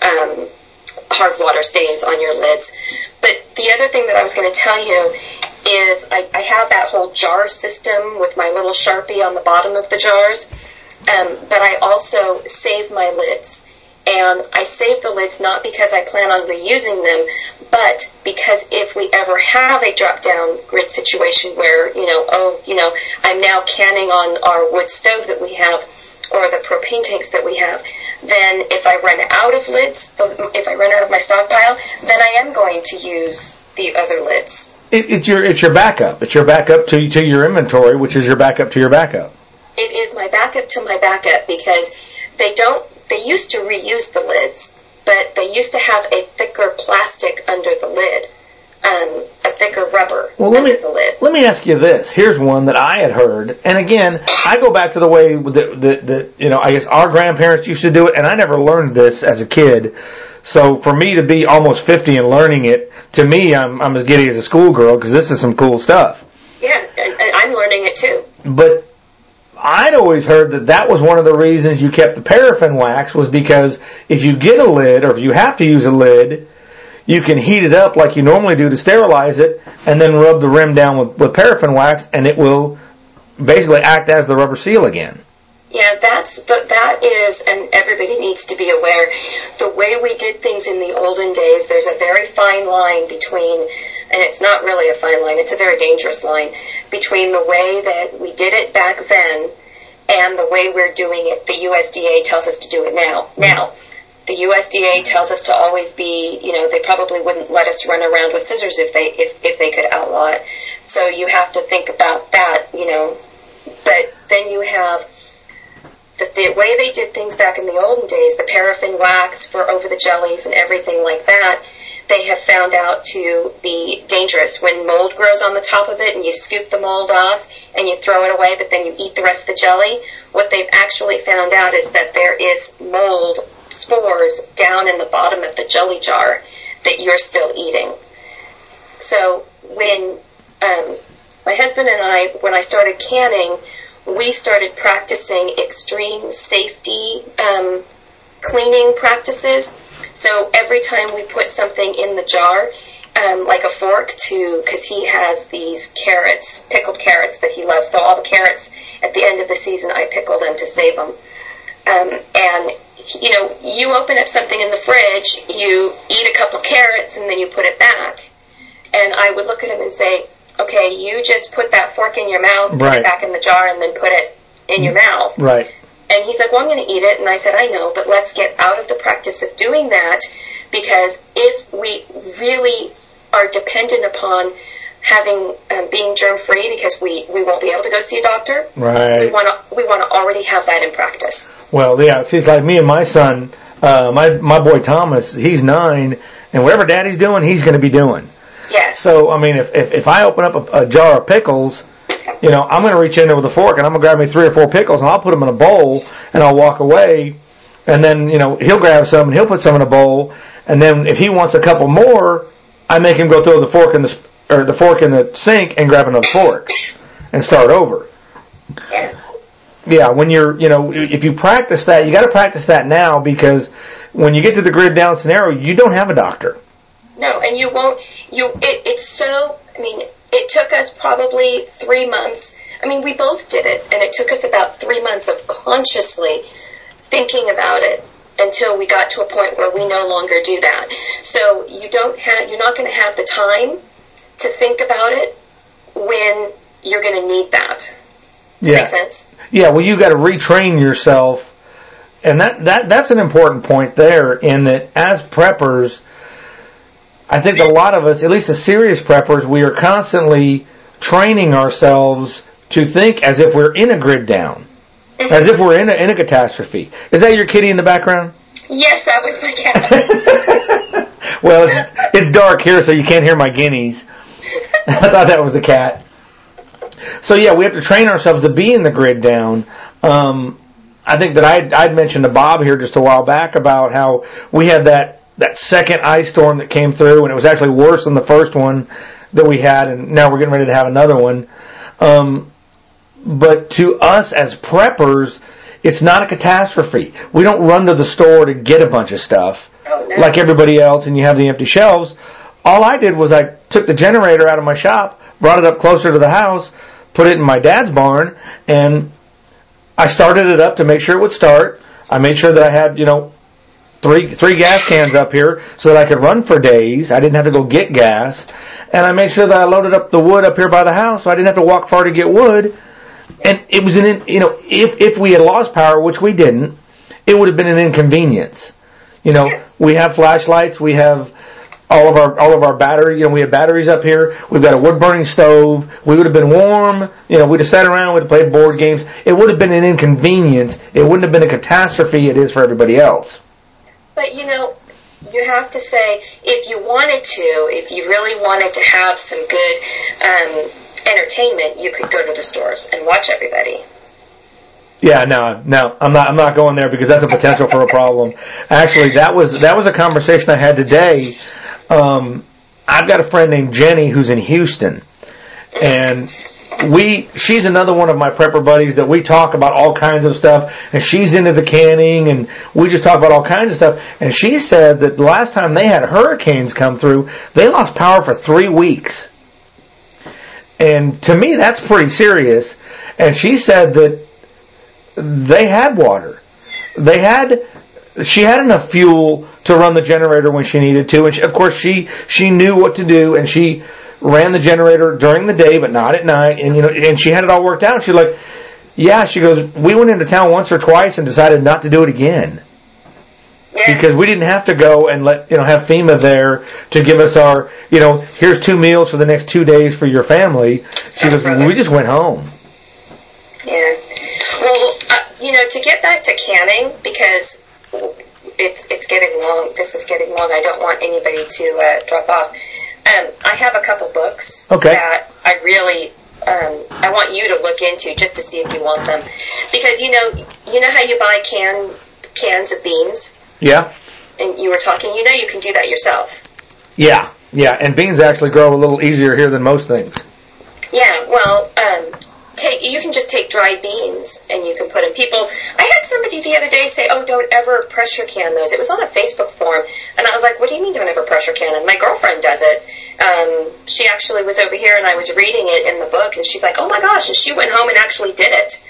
Um, hard water stains on your lids. But the other thing that I was going to tell you is I, I have that whole jar system with my little sharpie on the bottom of the jars, um, but I also save my lids. And I save the lids not because I plan on reusing them, but because if we ever have a drop down grid situation where, you know, oh, you know, I'm now canning on our wood stove that we have, or the propane tanks that we have, then if I run out of lids, if I run out of my stockpile, then I am going to use the other lids. It, it's your it's your backup. It's your backup to to your inventory, which is your backup to your backup. It is my backup to my backup because they don't, they used to reuse the lids, but they used to have a thicker plastic under the lid, um, a thicker rubber Well, let under me the lid. let me ask you this. Here's one that I had heard, and again, I go back to the way that that, that you know, I guess our grandparents used to do it, and I never learned this as a kid. So for me to be almost 50 and learning it, to me, I'm I'm as giddy as a schoolgirl because this is some cool stuff. Yeah, and, and I'm learning it too. But I'd always heard that that was one of the reasons you kept the paraffin wax was because if you get a lid or if you have to use a lid, you can heat it up like you normally do to sterilize it and then rub the rim down with, with paraffin wax and it will basically act as the rubber seal again. Yeah, that's but that is, and everybody needs to be aware. The way we did things in the olden days, there's a very fine line between, and it's not really a fine line; it's a very dangerous line between the way that we did it back then and the way we're doing it. The USDA tells us to do it now. Now, the USDA tells us to always be, you know, they probably wouldn't let us run around with scissors if they if if they could outlaw it. So you have to think about that, you know. But then you have the, the way they did things back in the olden days, the paraffin wax for over the jellies and everything like that, they have found out to be dangerous. When mold grows on the top of it and you scoop the mold off and you throw it away, but then you eat the rest of the jelly, what they've actually found out is that there is mold spores down in the bottom of the jelly jar that you're still eating. So when um, my husband and I, when I started canning, we started practicing extreme safety um, cleaning practices. So every time we put something in the jar, um, like a fork to, because he has these carrots, pickled carrots that he loves. So all the carrots at the end of the season, I pickle them to save them. Um, and you know, you open up something in the fridge, you eat a couple carrots, and then you put it back. And I would look at him and say, okay, you just put that fork in your mouth, put Right. it back in the jar, and then put it in your mouth. Right. And he's like, well, I'm going to eat it. And I said, I know, but let's get out of the practice of doing that because if we really are dependent upon having um, being germ free because we, we won't be able to go see a doctor, Right. we want to we want to already have that in practice. Well, yeah, she's like me and my son, uh, my, my boy Thomas, he's nine, and whatever daddy's doing, he's going to be doing. Yes. So, I mean, if, if, if I open up a, a jar of pickles, you know, I'm going to reach in there with a fork and I'm going to grab me three or four pickles and I'll put them in a bowl and I'll walk away. And then, you know, he'll grab some and he'll put some in a bowl. And then if he wants a couple more, I make him go throw the fork in the, or the fork in the sink and grab another fork and start over. yeah. When you're, you know, if you practice that, you got to practice that now because when you get to the grid down scenario, you don't have a doctor. No, and you won't. You it, it's so. I mean, it took us probably three months. I mean, we both did it, and it took us about three months of consciously thinking about it until we got to a point where we no longer do that. So you don't have. You're not going to have the time to think about it when you're going to need that. Does that make sense? Yeah, well, you got to retrain yourself, and that that that's an important point there. In that, as preppers, I think a lot of us, at least the serious preppers, we are constantly training ourselves to think as if we're in a grid down, as if we're in a in a catastrophe. Is that your kitty in the background? Yes, that was my cat. well, it's, it's dark here, so you can't hear my guineas. I thought that was the cat. So yeah, we have to train ourselves to be in the grid down. Um, I think that I'd, I'd mentioned to Bob here just a while back about how we had that that second ice storm that came through, and it was actually worse than the first one that we had, and now we're getting ready to have another one. Um, but to us as preppers, it's not a catastrophe. We don't run to the store to get a bunch of stuff Oh, like everybody else, and you have the empty shelves. All I did was I took the generator out of my shop, brought it up closer to the house, put it in my dad's barn, and I started it up to make sure it would start. I made sure that I had, you know, three three gas cans up here so that I could run for days. I didn't have to go get gas, and I made sure that I loaded up the wood up here by the house, so I didn't have to walk far to get wood. And it was an, in- you know, if if we had lost power, which we didn't, it would have been an inconvenience. You know, we have flashlights, we have all of our all of our battery. You know, we have batteries up here. We've got a wood burning stove. We would have been warm. You know, we'd have sat around. We'd have played board games. It would have been an inconvenience. It wouldn't have been a catastrophe. It is for everybody else. But you know, you have to say if you wanted to, if you really wanted to have some good um, entertainment, you could go to the stores and watch everybody. Yeah, no, no, I'm not. I'm not going there because that's a potential for a problem. Actually, that was that was a conversation I had today. Um, I've got a friend named Jenny who's in Houston, and we she's another one of my prepper buddies that we talk about all kinds of stuff, and she's into the canning, and we just talk about all kinds of stuff. And she said that the last time they had hurricanes come through, they lost power for three weeks. And to me, that's pretty serious. And she said that they had water. They had, she had enough fuel to run the generator when she needed to, and she, of course she she knew what to do, and she ran the generator during the day, but not at night, and you know, and she had it all worked out. She's like, yeah, she goes, we went into town once or twice and decided not to do it again Yeah. because we didn't have to go and let you know have FEMA there to give us our you know here's two meals for the next two days for your family. She goes, we just went home. Yeah. Well, uh, you know, to get back to canning because it's it's getting long. This is getting long. I don't want anybody to uh, drop off. Um, I have a couple books Okay. that I really um, I want you to look into just to see if you want them because you know you know how you buy can cans of beans Yeah, and you were talking. You know you can do that yourself. yeah, yeah. And beans actually grow a little easier here than most things. Yeah, well, um, take you can just take dried beans and you can put them. People, I had somebody the other day say, "Oh, don't ever pressure can those." It was on a Facebook forum, and I was like, "What do you mean don't ever pressure can?" And my girlfriend does it. Um, she actually was over here, and I was reading it in the book, and she's like, "Oh my gosh!" And she went home and actually did it.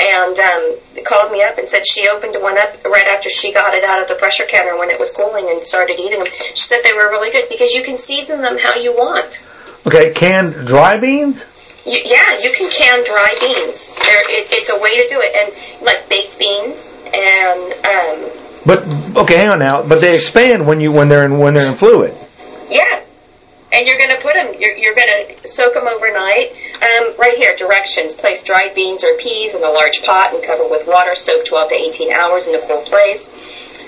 And um, called me up and said she opened one up right after she got it out of the pressure canner when it was cooling and started eating them. She said they were really good because you can season them how you want. Okay, canned dry beans. You, yeah, you can can dry beans. There, it, it's a way to do it, and like baked beans, and um, But okay, hang on now. But they expand when you when they're in when they're in fluid. yeah. And you're going to put them. You're, you're going to soak them overnight. Um, right here, directions: place dried beans or peas in a large pot and cover with water. Soak 12 to 18 hours in a cool place.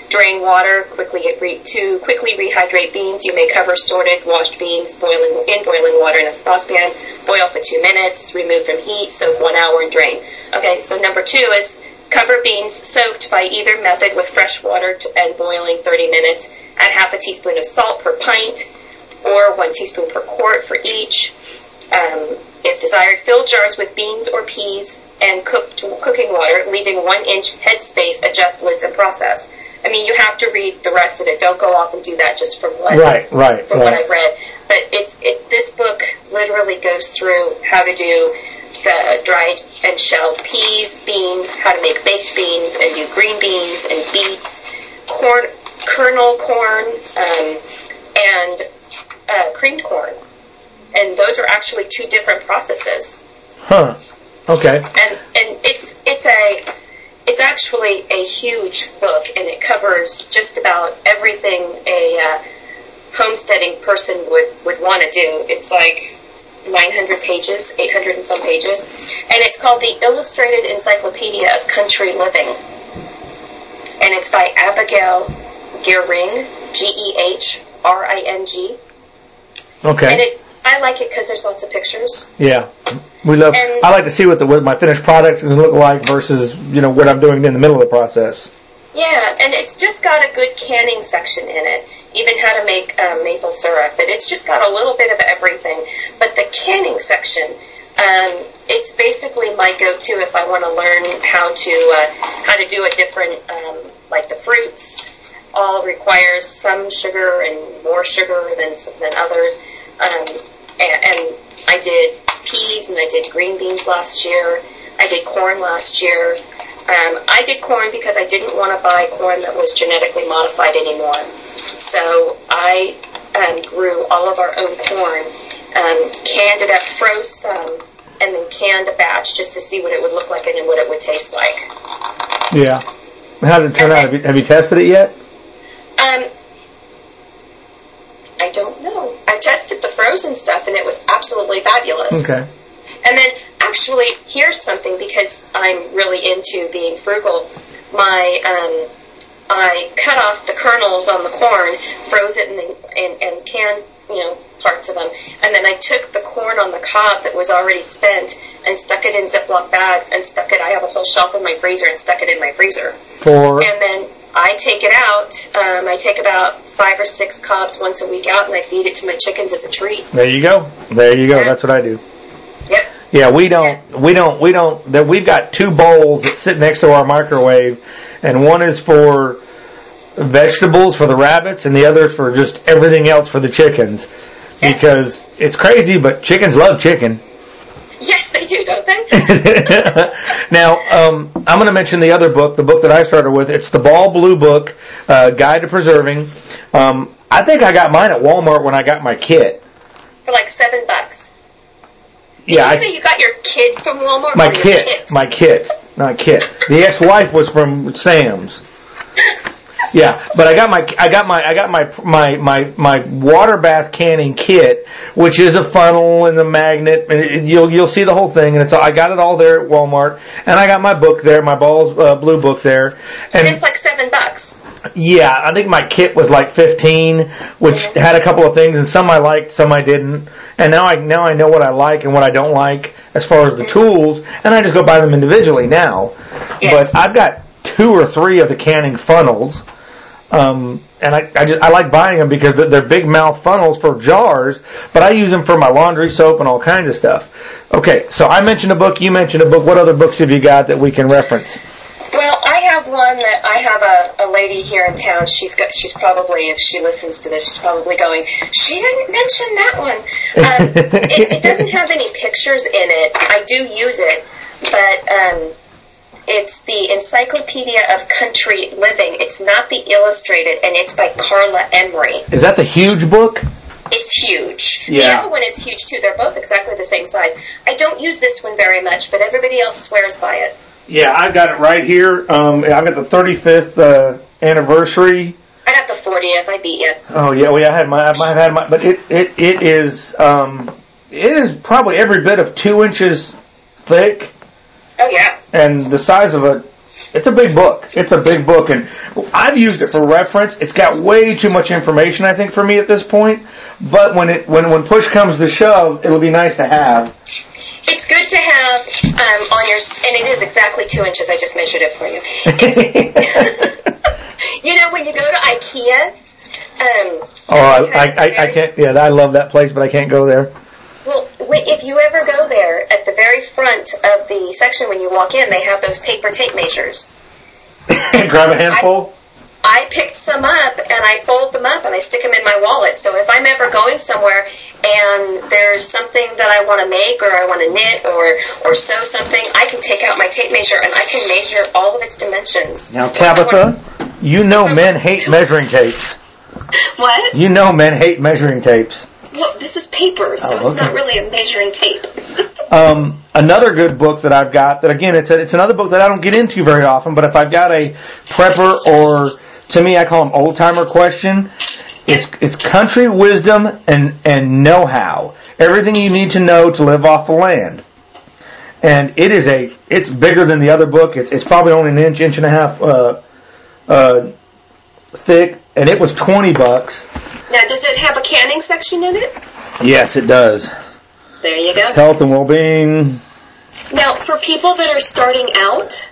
Drain water quickly re- to quickly rehydrate beans. You may cover sorted washed beans boiling in boiling water in a saucepan. Boil for two minutes. Remove from heat. Soak one hour and drain. Okay, so number two is cover beans soaked by either method with fresh water and boiling 30 minutes. Add half a teaspoon of salt per pint, or one teaspoon per quart for each. Um, if desired, fill jars with beans or peas and cook to cooking water, leaving one inch headspace. Adjust lids and process. I mean, you have to read the rest of it. Don't go off and do that just from what Right, right, from what. I've read. But it's it. This book literally goes through how to do the dried and shelled peas, beans, how to make baked beans, and do green beans and beets, corn, kernel corn, um, and uh, creamed corn. And those are actually two different processes Huh. Okay. and and it's it's a it's actually a huge book and it covers just about everything a uh, homesteading person would would want to do it's like 900 pages 800 and some pages and it's called the illustrated encyclopedia of country living and it's by abigail gehring g-e-h-r-i-n-g Okay. and it i like it because there's lots of pictures Yeah, we love. And- I like to see what the what my finished product is look like versus you know what I'm doing in the middle of the process. Yeah, and it's just got a good canning section in it, even how to make um, maple syrup. And it's just got a little bit of everything. But the canning section, um, it's basically my go-to if I want to learn how to uh, how to do a different, um, like the fruits. All requires some sugar and more sugar than than others. Um, and, and I did peas and I did green beans last year. I did corn last year. Um, I did corn because I didn't want to buy corn that was genetically modified anymore. So I um, grew all of our own corn, um, canned it up, froze some, and then canned a batch just to see what it would look like and what it would taste like. Yeah. How did it turn out? Have you, have you tested it yet? Um, I don't know. I tested the frozen stuff and it was absolutely fabulous. Okay. And then, actually, here's something because I'm really into being frugal. My, um, I cut off the kernels on the corn, froze it, and and, and canned, you know, parts of them, and then I took the corn on the cob that was already spent and stuck it in Ziploc bags and stuck it. I have a whole shelf in my freezer and stuck it in my freezer. For And then I take it out. Um, I take about five or six cobs once a week out, and I feed it to my chickens as a treat. there you go. There you go. Yeah. That's what I do. Yep. Yeah, we don't, we don't, we don't. That we've got two bowls that sit next to our microwave, and one is for vegetables for the rabbits, and the other is for just everything else for the chickens. Because it's crazy, but chickens love chicken. Yes, they do, don't they? now, um, I'm going to mention the other book, the book that I started with. It's the Ball Blue Book, uh, Guide to Preserving. Um, I think I got mine at Walmart when I got my kit. For like seven bucks. Did yeah, you I- say you got your kid from Walmart? my kit, kit? my kit, not kit. The ex-wife was from Sam's. Yeah, but I got my I got my I got my my my my water bath canning kit, which is a funnel and a magnet, and it, you'll you'll see the whole thing. And it's all, I got it all there at Walmart, and I got my book there, my balls uh, blue book there, And and it's like seven bucks. yeah, I think my kit was like 15, which had a couple of things, and some I liked, some I didn't. And now I now I know what I like and what I don't like as far as the tools, and I just go buy them individually now. Yes. But I've got two or three of the canning funnels, um, and I I, just, I like buying them because they're, they're big mouth funnels for jars, but I use them for my laundry soap and all kinds of stuff. Okay, so I mentioned a book, you mentioned a book. What other books have you got that we can reference? Well, I have one that I have a, a lady here in town. She's got. She's probably, if she listens to this, she's probably going. She didn't mention that one. Um, it, it doesn't have any pictures in it. I do use it, but um, it's the Encyclopedia of Country Living. It's not the illustrated, and it's by Carla Emery. Is that the huge book? It's huge. Yeah. The other one is huge too. They're both exactly the same size. I don't use this one very much, but everybody else swears by it. Yeah, I've got it right here. Um, I've got the 35th uh, anniversary. I got the 40th. I beat you. Oh yeah, well yeah, I had my, I might have had my, but it it it is um, it is probably every bit of two inches thick Oh yeah. and the size of it, it's a big book. It's a big book, and I've used it for reference. It's got way too much information, I think, for me at this point. But when it when when push comes to shove, it'll be nice to have. It's good to have um, on your, and it is exactly two inches. I just measured it for you. You know, when you go to IKEA, um, Oh, I, I, I, I can't. Yeah, I love that place, but I can't go there. Well, if you ever go there, at the very front of the section when you walk in, they have those paper tape measures. Grab a handful. I picked some up and I fold them up and I stick them in my wallet. So if I'm ever going somewhere and there's something that I want to make or I want to knit or or sew something, I can take out my tape measure and I can measure all of its dimensions. Now, Tabitha, you know men hate measuring tapes. What? You know men hate measuring tapes. Well, this is paper, so Oh, it's not really a measuring tape. Um, another good book that I've got that again, it's a, it's another book that I don't get into very often, but if I've got a prepper or to me I call them old timer question, it's it's country wisdom and and know how. Everything you need to know to live off the land. And it is a it's bigger than the other book. It's it's probably only an inch inch and a half uh, uh, thick, and it was twenty bucks. Now, does it have a canning section in it? Yes, it does. There you go. Health and well being. Now, for people that are starting out,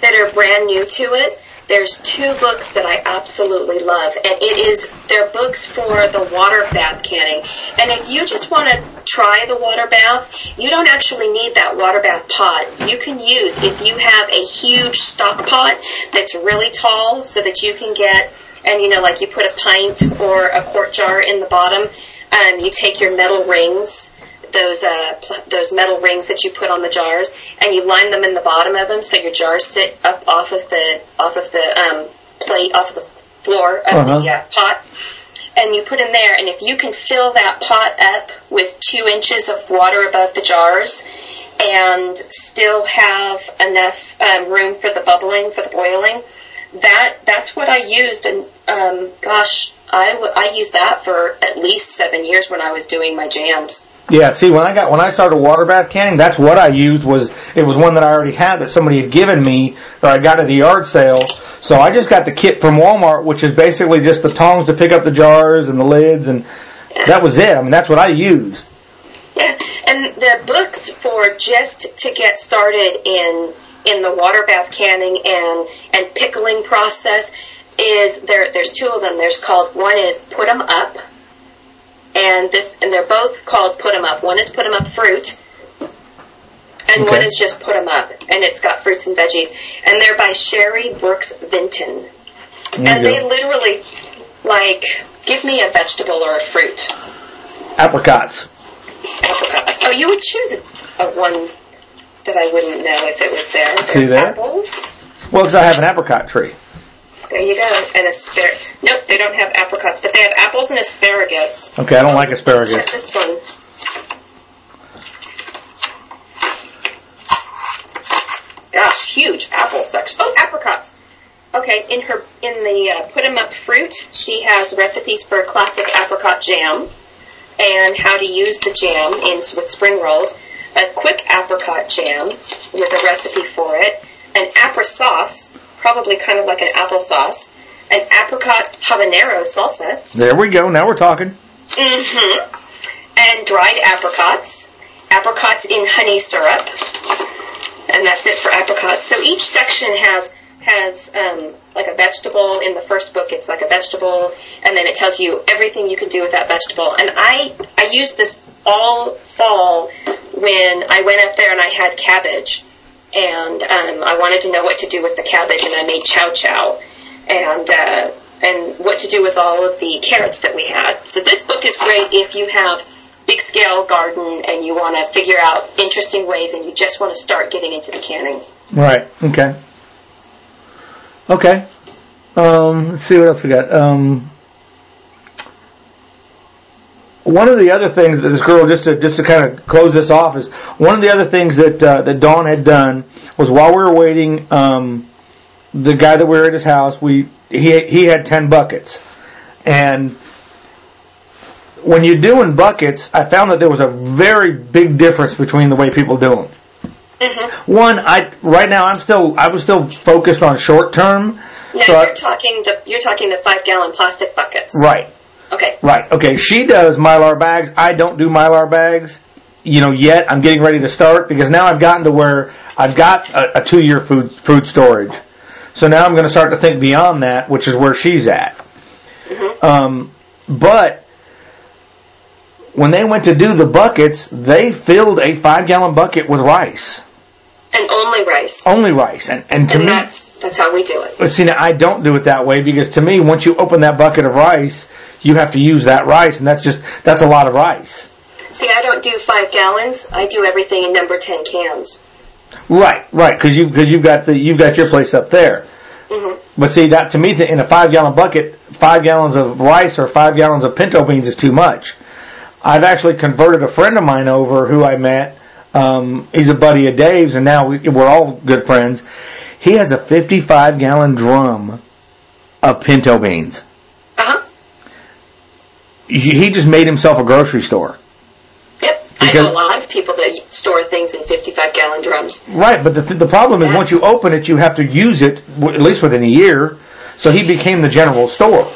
that are brand new to it, there's two books that I absolutely love, and it is they're books for the water bath canning. And if you just want to try the water bath, you don't actually need that water bath pot. You can use if you have a huge stock pot that's really tall, so that you can get and you know like you put a pint or a quart jar in the bottom. Um, you take your metal rings those uh, pl- those metal rings that you put on the jars, and you line them in the bottom of them so your jars sit up off of the off of the um, plate off of the floor of Uh-huh. the uh, pot. And you put in there, and if you can fill that pot up with two inches of water above the jars, and still have enough um, room for the bubbling, for the boiling, that that's what I used. And um, gosh, I, w- I used that for at least seven years when I was doing my jams. Yeah, see, when I got when I started water bath canning, that's what I used. Was it was one that I already had that somebody had given me that I got at the yard sale. So I just got the kit from Walmart, which is basically just the tongs to pick up the jars and the lids, and that was it. I mean, that's what I used. And the books for just to get started in in the water bath canning and and pickling process is there. There's two of them. There's called one is put 'em up, and this and they're both called put 'em up. One is put 'em up fruit, and one is just put 'em up, and it's got fruits and veggies, and they're by Sherry Brooks Vinton, and you they literally like give me a vegetable or a fruit. Apricots. apricots. Oh, you would choose a, a one that I wouldn't know if it was there. See There's there? apples. Well, because I have an apricot tree. There you go. And asparagus. Nope, they don't have apricots, but they have apples and asparagus. Okay, I don't like asparagus. this one. Gosh, huge apple section. Oh, apricots. Okay, in her in the uh, put 'em up fruit, she has recipes for classic apricot jam and how to use the jam in with spring rolls. A quick apricot jam with a recipe for it. An apra sauce, probably kind of like an applesauce. An apricot habanero salsa. There we go. Now we're talking. Mm-hmm. And dried apricots. Apricots in honey syrup. And that's it for apricots. So each section has has um, like a vegetable. In the first book, it's like a vegetable, and then it tells you everything you can do with that vegetable. And I I used this all fall when I went up there and I had cabbage, and um, I wanted to know what to do with the cabbage, and I made chow chow, and uh, and what to do with all of the carrots that we had. So this book is great if you have big scale garden and you want to figure out interesting ways and you just want to start getting into the canning. Right. Okay. Okay. Um, let's see what else we got. Um, one of the other things that this girl, just to just to kind of close this off, is one of the other things that uh, that Dawn had done was while we were waiting, um, the guy that we were at his house, we he he had ten buckets, and when you're doing buckets, I found that there was a very big difference between the way people do them. Mm-hmm. One, I right now I'm still I was still focused on short term. Now so you're talking the you're talking the five gallon plastic buckets. right. Okay. Right. Okay. She does mylar bags. I don't do mylar bags. You know, yet I'm getting ready to start because now I've gotten to where I've got a, a two year food food storage. So now I'm going to start to think beyond that, which is where she's at. Um, but when they went to do the buckets, they filled a five gallon bucket with rice, And only rice. only rice, and and to and me, that's that's how we do it. but see, now, I don't do it that way because to me, once you open that bucket of rice, you have to use that rice, and that's just that's a lot of rice. See, I don't do five gallons. I do everything in number ten cans. Right, right, because you because you've got the you've got your place up there. Mhm. But see, that to me, in a five gallon bucket, five gallons of rice or five gallons of pinto beans is too much. I've actually converted a friend of mine over who I met. Um, he's a buddy of Dave's, and now we, we're all good friends. He has a 55 gallon drum of pinto beans. He just made himself a grocery store. Yep. I know a lot of people that store things in fifty-five gallon drums. Right, but the th- the problem is Yeah. once you open it, you have to use it w- at least within a year. So he became the general store.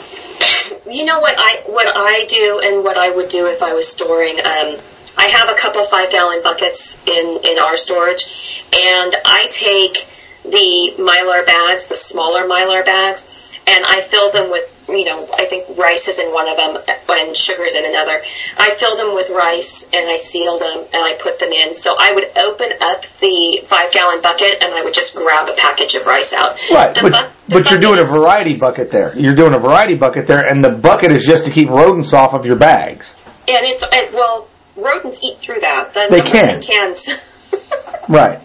You know what I what I do and what I would do if I was storing. Um, I have a couple five gallon buckets in in our storage, and I take the mylar bags, the smaller mylar bags, and I fill them with you know I think rice is in one of them and sugar is in another. I fill them with rice and I seal them and I put them in. So I would open up the five gallon bucket and I would just grab a package of rice out. Right, The but, the but you're doing a is- variety bucket there. You're doing a variety bucket there, and the bucket is just to keep rodents off of your bags. And it's and, well, rodents eat through that. The They can. cans. Right.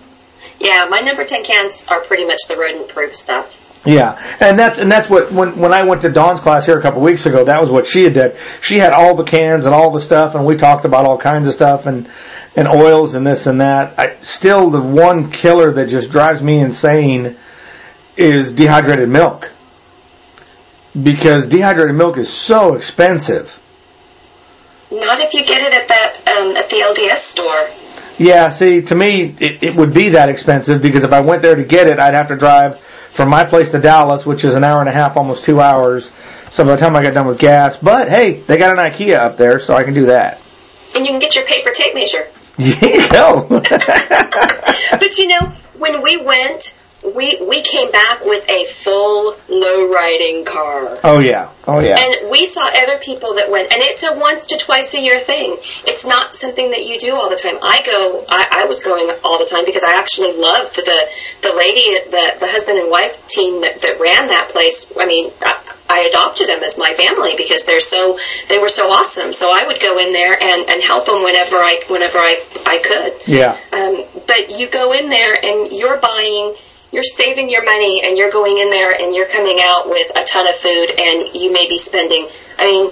Yeah, my number ten cans are pretty much the rodent-proof stuff. Yeah, and that's and that's what when when I went to Dawn's class here a couple weeks ago, that was what she had did. She had all the cans and all the stuff, and we talked about all kinds of stuff and and oils and this and that. I, still, the one killer that just drives me insane is dehydrated milk because dehydrated milk is so expensive. Not if you get it at that um, at the LDS store. Yeah, see, to me, it, it would be that expensive because if I went there to get it, I'd have to drive from my place to Dallas, which is an hour and a half, almost two hours. So by the time I got done with gas, but hey, they got an IKEA up there, so I can do that. And you can get your paper tape measure. Go. But you know, when we went, we we came back with a full low riding car. oh yeah, oh yeah. And we saw other people that went, and it's a once to twice a year thing. It's not something that you do all the time. I go, I, I was going all the time because I actually loved the the lady, the the husband and wife team that, that ran that place. I mean, I, I adopted them as my family because they're so they were so awesome. So I would go in there and, and help them whenever I whenever I I could. Yeah, Um, but you go in there and you're buying, you're saving your money and you're going in there and you're coming out with a ton of food and you may be spending, I mean,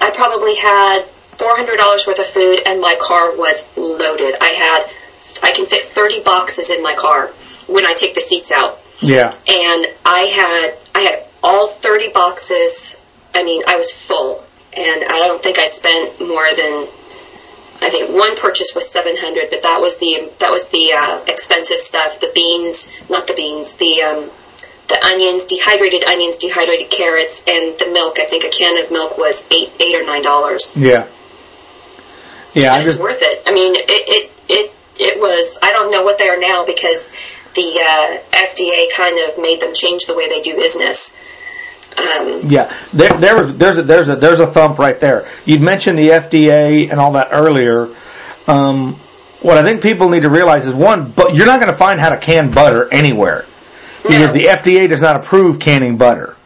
I probably had $400 worth of food and my car was loaded. I had, I can fit 30 boxes in my car when I take the seats out. yeah. And I had, I had all 30 boxes. I mean, I was full and I don't think I spent more than I think one purchase was seven hundred, but that was the that was the uh, expensive stuff. The beans, not the beans, the um, the onions, dehydrated onions, dehydrated carrots, and the milk. I think a can of milk was eight eight or nine dollars. Yeah. Yeah, And it's just worth it. I mean, it it it it was. I don't know what they are now because the uh, FDA kind of made them change the way they do business. Yeah. There there was there's a there's a there's a thump right there. You'd mentioned the FDA and all that earlier. Um, what I think people need to realize is one, but you're not going to find how to can butter anywhere because No. the FDA does not approve canning butter.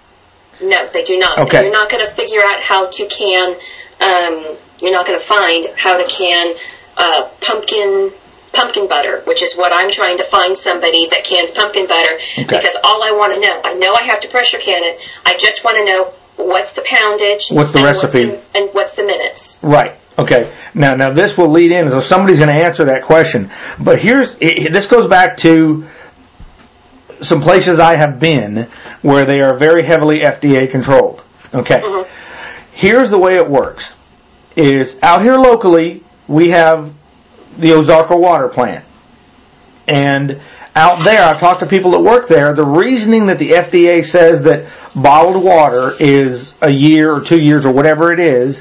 No, they do not. Okay. And you're not going to figure out how to can. Um, you're not going to find how to can uh, pumpkin pumpkin butter, which is what I'm trying to find somebody that cans pumpkin butter. Okay. Because all I want to know, I know I have to pressure can it. I just want to know what's the poundage, What's the recipe? the- and what's the minutes. Right. Okay. Now, now this will lead in, so somebody's going to answer that question. But here's, it, this goes back to some places I have been where they are very heavily FDA controlled. Okay. Mm-hmm. Here's the way it works. Is out here locally, we have the Ozarka water plant. And out there, I've talked to people that work there, the reasoning that the FDA says that bottled water is a year or two years or whatever it is,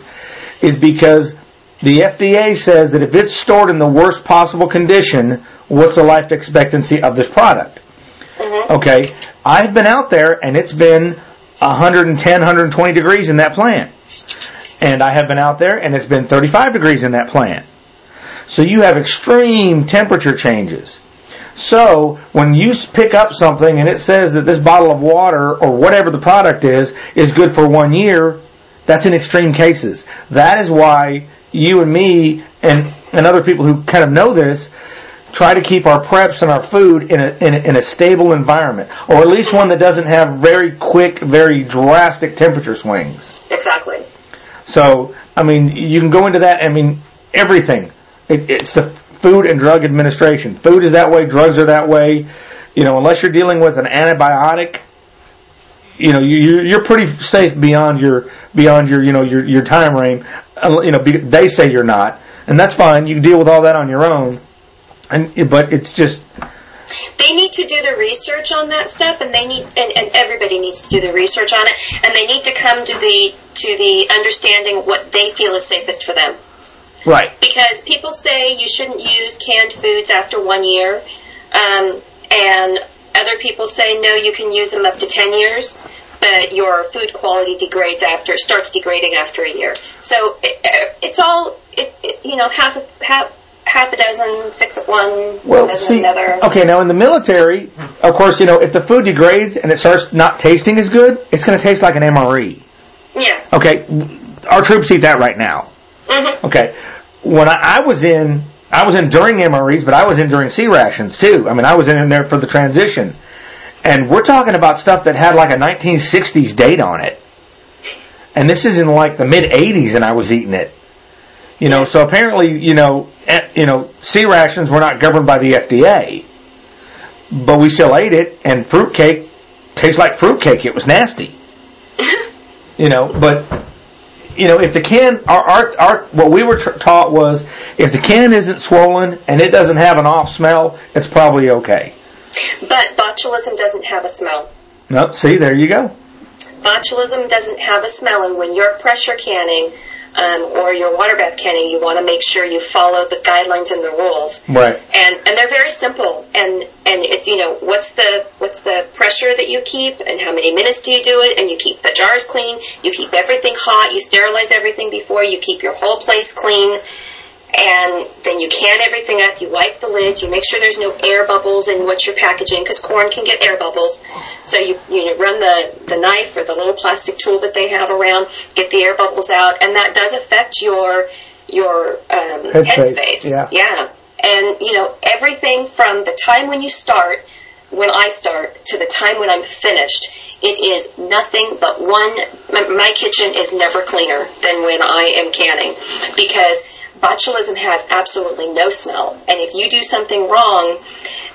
is because the FDA says that if it's stored in the worst possible condition, what's the life expectancy of this product? Mm-hmm. Okay, I've been out there and it's been 110, 120 degrees in that plant. And I have been out there and it's been 35 degrees in that plant. So you have extreme temperature changes. So when you pick up something and it says that this bottle of water or whatever the product is is good for one year, that's in extreme cases. That is why you and me and, and other people who kind of know this try to keep our preps and our food in a, in a, in a stable environment, or at least one that doesn't have very quick, very drastic temperature swings. Exactly. So, I mean, you can go into that. I mean, everything. It, it's the Food and Drug Administration. Food is that way. Drugs are that way. You know, unless you're dealing with an antibiotic, you know, you, you- you're pretty safe beyond your beyond your you know your your time frame. Uh, You know, they say you're not, and that's fine. You can deal with all that on your own. And but it's just They need to do the research on that stuff, and they need, and, and everybody needs to do the research on it, and they need to come to the to the understanding what they feel is safest for them. Right. because people say you shouldn't use canned foods after one year, um, and other people say no, you can use them up to ten years, but your food quality degrades after starts degrading after a year. So it, it's all it, it, you know half of half half a dozen, six of one, Well, dozen see, another. okay, now in the military, of course, you know, if the food degrades and it starts not tasting as good, it's going to taste like an MRE. Yeah. Okay, our troops eat that right now. hmm Okay, when I, I was in, I was in during MREs, but I was in during C rations too. I mean, I was in there for the transition, and we're talking about stuff that had like a 1960s date on it, and this is in like the mid 80s, and I was eating it. You know, so apparently, you know, eh, you know, C rations were not governed by the FDA, but we still ate it, and fruitcake tastes like fruitcake. It was nasty. you know, but you know, if the can, our, our, our what we were tr- taught was, if the can isn't swollen and it doesn't have an off smell, it's probably okay. But botulism doesn't have a smell. No, see, there you go. botulism doesn't have a smell, and when you're pressure canning um, or your water bath canning, you want to make sure you follow the guidelines and the rules. Right. And and they're very simple, and and it's you know what's the what's the pressure that you keep, and how many minutes do you do it, and you keep the jars clean, you keep everything hot, you sterilize everything before, you keep your whole place clean. And then you can everything up. You wipe the lids. You make sure there's no air bubbles in what you're packaging because corn can get air bubbles. So you you know, run the the knife or the little plastic tool that they have around, get the air bubbles out, and that does affect your your um, Headspace, headspace. yeah. yeah. And you know everything from the time when you start, when I start, to the time when I'm finished, it is nothing but one. My, my kitchen is never cleaner than when I am canning because botulism has absolutely no smell. And if you do something wrong,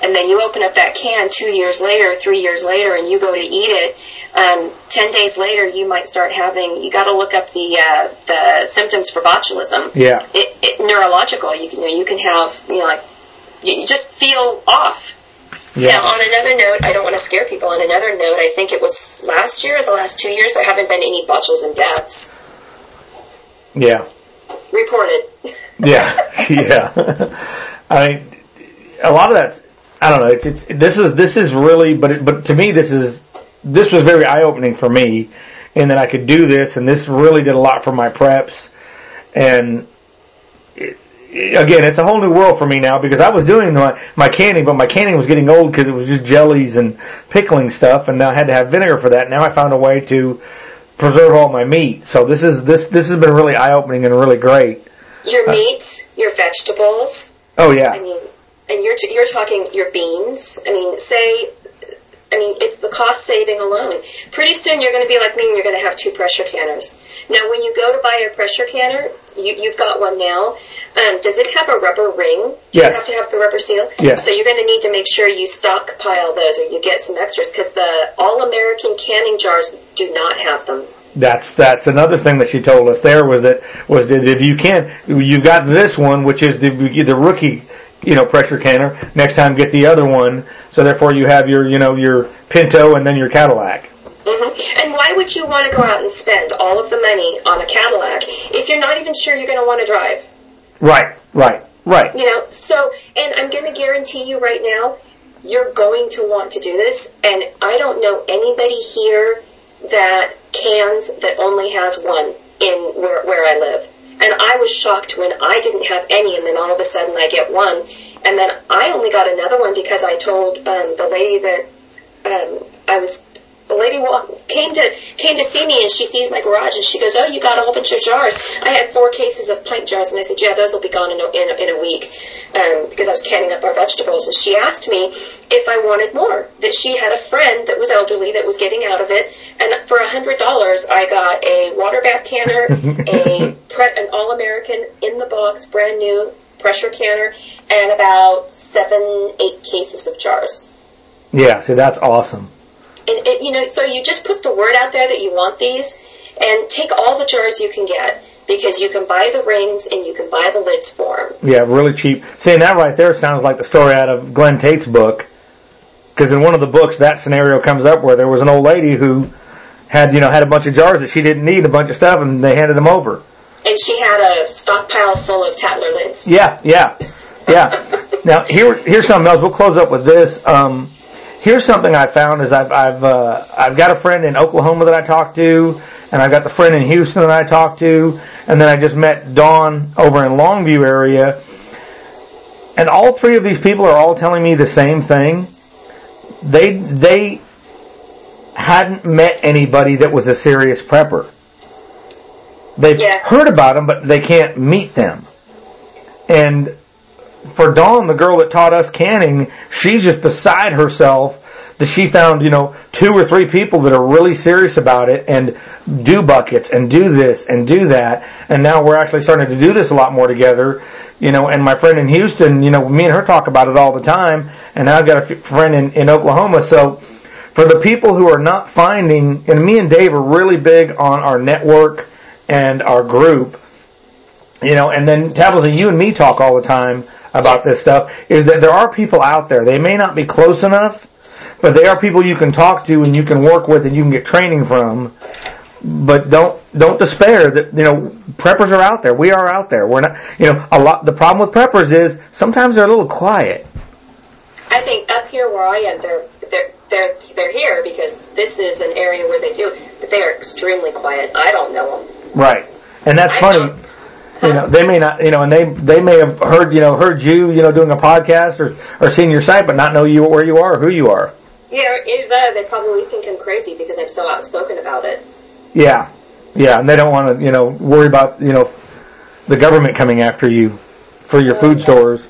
and then you open up that can two years later, three years later, and you go to eat it, um, ten days later, you might start having. You got to look up the uh, the symptoms for botulism. Yeah. It, it, neurological. You can you, know, you can have you know like you just feel off. Now, Yeah. on another note, I don't want to scare people. On another note, I think it was last year or the last two years there haven't been any botulism deaths Yeah. Reported. Yeah. yeah. I mean, a lot of that. I don't know. It's, it's this is this is really, but it, but to me, this is this was very eye opening for me, in that I could do this, and this really did a lot for my preps, and it, again, it's a whole new world for me now because I was doing my my canning, but my canning was getting old because it was just jellies and pickling stuff, and now I had to have vinegar for that. Now I found a way to preserve all my meat. So this is this this has been really eye opening and really great. Your uh, meats, your vegetables. Oh yeah. I mean, and you're you're talking your beans. I mean, say I mean, it's the cost saving alone. Pretty soon you're going to be like me and you're going to have two pressure canners. Now, when you go to buy a pressure canner, you, you've got one now. Um, does it have a rubber ring? Do Yes. you have to have the rubber seal? Yes. So you're going to need to make sure you stockpile those or you get some extras because the All American canning jars do not have them. That's that's another thing that she told us there was that was that if you can't you've got this one which is the the rookie you know pressure canner next time get the other one so therefore you have your you know your Pinto and then your Cadillac Mm-hmm. And why would you want to go out and spend all of the money on a Cadillac if you're not even sure you're going to want to drive? right right right You know, so, and I'm going to guarantee you right now, you're going to want to do this, and I don't know anybody here that cans that only has one in where, where I live. And I was shocked when I didn't have any, and then all of a sudden I get one. And then I only got another one because I told um, the lady that um, I was the lady walk, came to came to see me and she sees my garage and she goes, "Oh, you got a whole bunch of jars." I had four cases of pint jars and I said, "Yeah, those will be gone in a, in a, in a week," um, because I was canning up our vegetables. And she asked me if I wanted more. That she had a friend that was elderly that was getting out of it, and for a hundred dollars, I got a water bath canner, a pre- an All American in the box, brand new pressure canner, and about seven, eight cases of jars. yeah see that's awesome And it, you know, so you just put the word out there that you want these, and take all the jars you can get because you can buy the rings and you can buy the lids for them. yeah really cheap seeing that right there sounds like the story out of Glen Tate's book because in one of the books that scenario comes up where there was an old lady who had you know had a bunch of jars that she didn't need a bunch of stuff and they handed them over And she had a stockpile full of Tattler lids. Yeah, yeah, yeah. now here, here's something else. We'll close up with this. Um, here's something I found is I've I've uh, I've got a friend in Oklahoma that I talked to, and I've got the friend in Houston that I talked to, and then I just met Dawn over in Longview area, and all three of these people are all telling me the same thing. They they hadn't met anybody that was a serious prepper. They've Yeah. heard about them, but they can't meet them. And for Dawn, the girl that taught us canning, she's just beside herself that she found, you know, two or three people that are really serious about it and do buckets and do this and do that. And now we're actually starting to do this a lot more together. You know, and my friend in Houston, you know, me and her talk about it all the time. And now I've got a friend in, in Oklahoma. So for the people who are not finding, and me and Dave are really big on our network and our group, you know, and then Tabitha, you and me talk all the time about this stuff, is that there are people out there. They may not be close enough, but they are people you can talk to and you can work with and you can get training from. But don't don't despair that you know preppers are out there. We are out there. We're not you know a lot. The problem with preppers is sometimes they're a little quiet. I think up here where I am, they're they're they're they're here because this is an area where they do, but they are extremely quiet. I don't know them. Right. And that's I funny. You know, they may not, you know, and they they may have heard, you know, heard you, you know, doing a podcast or or seen your site, but not know you where you are, or who you are. Yeah, either uh, that they probably think I'm crazy because I'm so outspoken about it. Yeah, yeah, and they don't want to, you know, worry about, you know, the government coming after you for your food stores.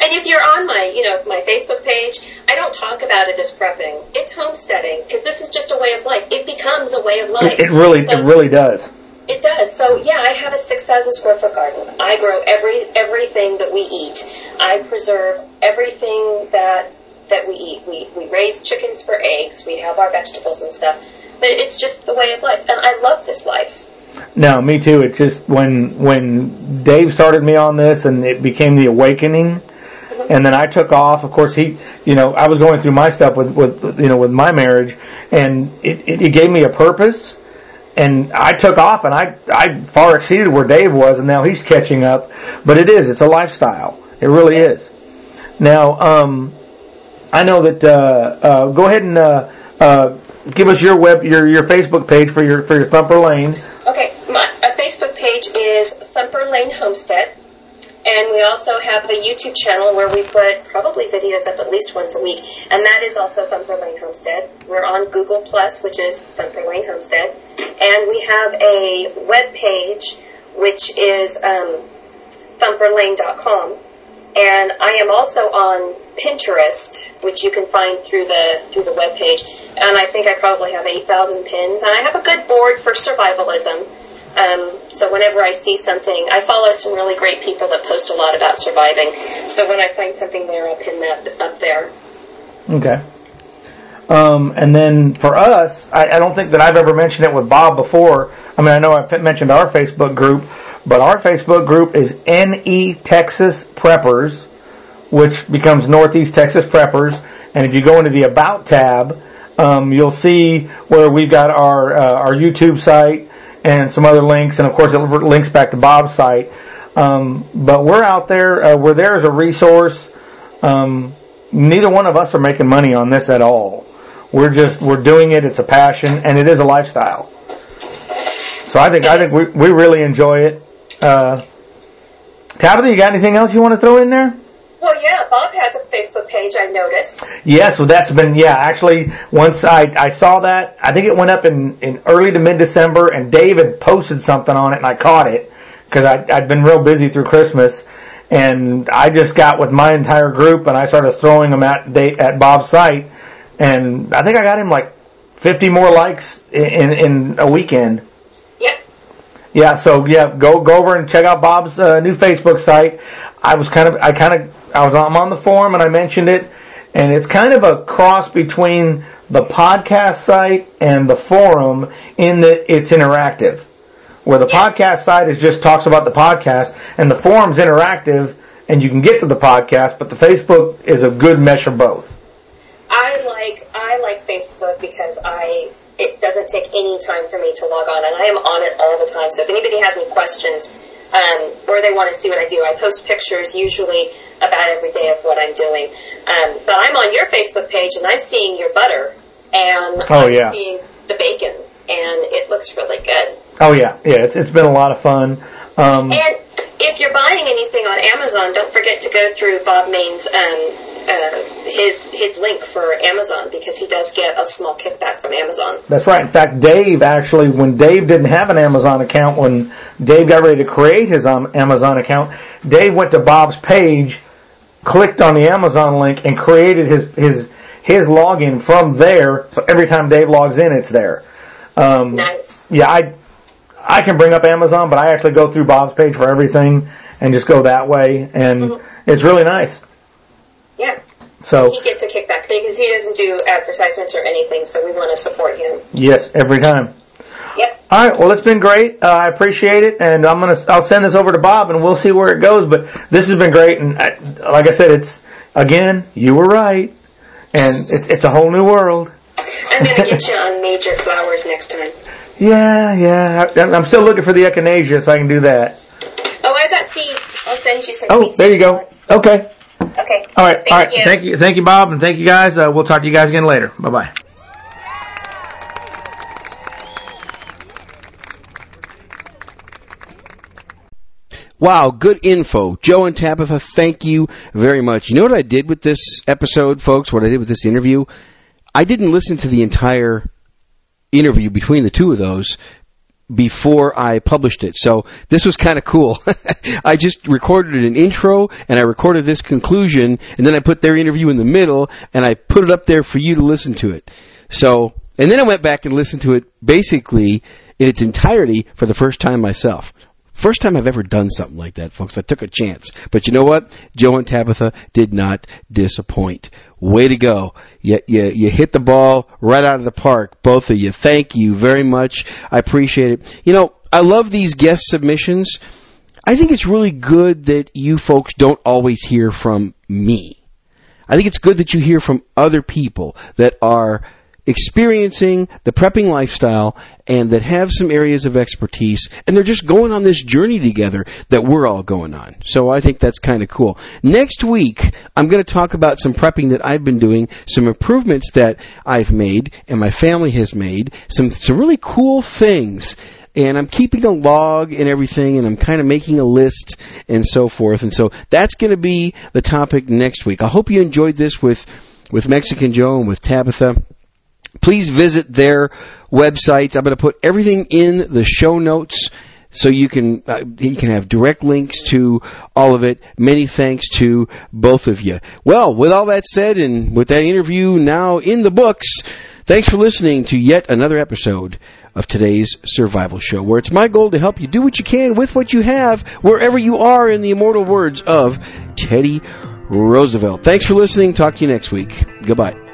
And if you're on my, you know, my Facebook page, I don't talk about it as prepping. It's homesteading because this is just a way of life. It becomes a way of life. It, it really, So- it really does. It does. So yeah, I have a six thousand square foot garden. I grow every everything that we eat. I preserve everything that that we eat. We we raise chickens for eggs. We have our vegetables and stuff. But it's just the way of life, and I love this life. No, me too. It's just when when Dave started me on this, and it became the awakening. Mm-hmm. And then I took off. Of course, he, you know, I was going through my stuff with, with, you know, with my marriage, and it, it, it gave me a purpose. And I took off, and I, I far exceeded where Dave was, and now he's catching up. But it is, it's a lifestyle. It really is. Now, um, I know that. Uh, uh, go ahead and uh, uh, give us your web, your your Facebook page for your for your Thumper Lane. Okay, my a Facebook page is Thumper Lane Homestead, and we also have a YouTube channel where we put probably videos up at least once a week, and that is also Thumper Lane Homestead. We're on Google Plus, which is Thumper Lane Homestead, and we have a web page which is um, thumperlane.com. And I am also on Pinterest, which you can find through the through the web page. And I think I probably have 8,000 pins. And I have a good board for survivalism. Um, so whenever I see something, I follow some really great people that post a lot about surviving. So when I find something there, I'll pin that up there. Okay. Um, and then for us, I, I don't think that I've ever mentioned it with Bob before. I mean, I know I've mentioned our Facebook group, but our Facebook group is NE Texas Preppers, which becomes Northeast Texas Preppers. And if you go into the About tab, um, you'll see where we've got our uh, our YouTube site and some other links, and of course it links back to Bob's site. Um, but we're out there. Uh, we're there as a resource. Um, neither one of us are making money on this at all. We're just we're doing it. It's a passion, and it is a lifestyle. So I think I think we we really enjoy it. Uh, Tabitha, you got anything else you want to throw in there? Well, yeah, Bob has a Facebook page. I noticed. Yes, well, that's been yeah. Actually, once I I saw that, I think it went up in in early to mid December, and David posted something on it, and I caught it because I I'd been real busy through Christmas, and I just got with my entire group, and I started throwing them at at Bob's site, and I think I got him like 50 more likes in in a weekend. Yep. Yeah, so yeah, go go over and check out Bob's uh, new Facebook site. I was kind of I kind of I was I'm on the forum and I mentioned it, and it's kind of a cross between the podcast site and the forum in that it's interactive. Where the Yes. podcast site is just talks about the podcast, and the forum's interactive, and you can get to the podcast, but the Facebook is a good mesh of both. I like I like Facebook because I it doesn't take any time for me to log on, and I am on it all the time. So if anybody has any questions um, or they want to see what I do, I post pictures usually about every day of what I'm doing. Um, but I'm on your Facebook page, and I'm seeing your butter, and Oh, I'm yeah. seeing the bacon, and it looks really good. Oh yeah, yeah, it's it's been a lot of fun. Um, And if you're buying anything on Amazon, don't forget to go through Bob Mayne's um, uh, his his link for Amazon because he does get a small kickback from Amazon. That's right. In fact, Dave actually, when Dave didn't have an Amazon account, when Dave got ready to create his um, Amazon account, Dave went to Bob's page, clicked on the Amazon link, and created his his his login from there. So every time Dave logs in, it's there. Um, Nice. yeah, I I can bring up Amazon, but I actually go through Bob's page for everything and just go that way, and it's really nice. Yeah, So he gets a kickback because he doesn't do advertisements or anything, so we want to support him. yes, every time. Yep. All right. Well, it's been great. Uh, I appreciate it, and I'm gonna I'll send this over to Bob, and we'll see where it goes. But this has been great, and I, like I said, it's again you were right, and it's it's a whole new world. I'm gonna get you on major flowers next time. Yeah, yeah. I, I'm still looking for the echinacea, so I can do that. Oh, I got seeds. I'll send you some Oh, seeds. there you go. Okay. Okay. All right. Thank all right. you. Thank you. Thank you, Bob, and thank you guys. Uh, we'll talk to you guys again later. Bye bye. Wow, good info. Joe and Tabitha, thank you very much. You know what I did with this episode, folks? What I did with this interview? I didn't listen to the entire interview between the two of those before I published it. So this was kind of cool. I just recorded an intro and I recorded this conclusion and then I put their interview in the middle and I put it up there for you to listen to it. So, and then I went back and listened to it basically in its entirety for the first time myself. First time I've ever done something like that, folks. I took a chance. But you know what? Joe and Tabitha did not disappoint. Way to go. You, you, you hit the ball right out of the park, both of you. Thank you very much. I appreciate it. You know, I love these guest submissions. I think it's really good that you folks don't always hear from me. I think it's good that you hear from other people that are experiencing the prepping lifestyle and that have some areas of expertise and they're just going on this journey together that we're all going on. So I think that's kind of cool. Next week, I'm going to talk about some prepping that I've been doing, some improvements that I've made and my family has made, some, some really cool things and I'm keeping a log and everything, and I'm kind of making a list and so forth. And so that's going to be the topic next week. I hope you enjoyed this with with Mexican Joe and with Tabitha. Please visit their websites. I'm going to put everything in the show notes. so you can uh, you can have direct links to all of it. Many thanks to both of you. Well, with all that said, and with that interview now in the books, thanks for listening to yet another episode of today's survival show, where it's my goal to help you do what you can with what you have, wherever you are, in the immortal words of Teddy Roosevelt. Thanks for listening. Talk to you next week. Goodbye.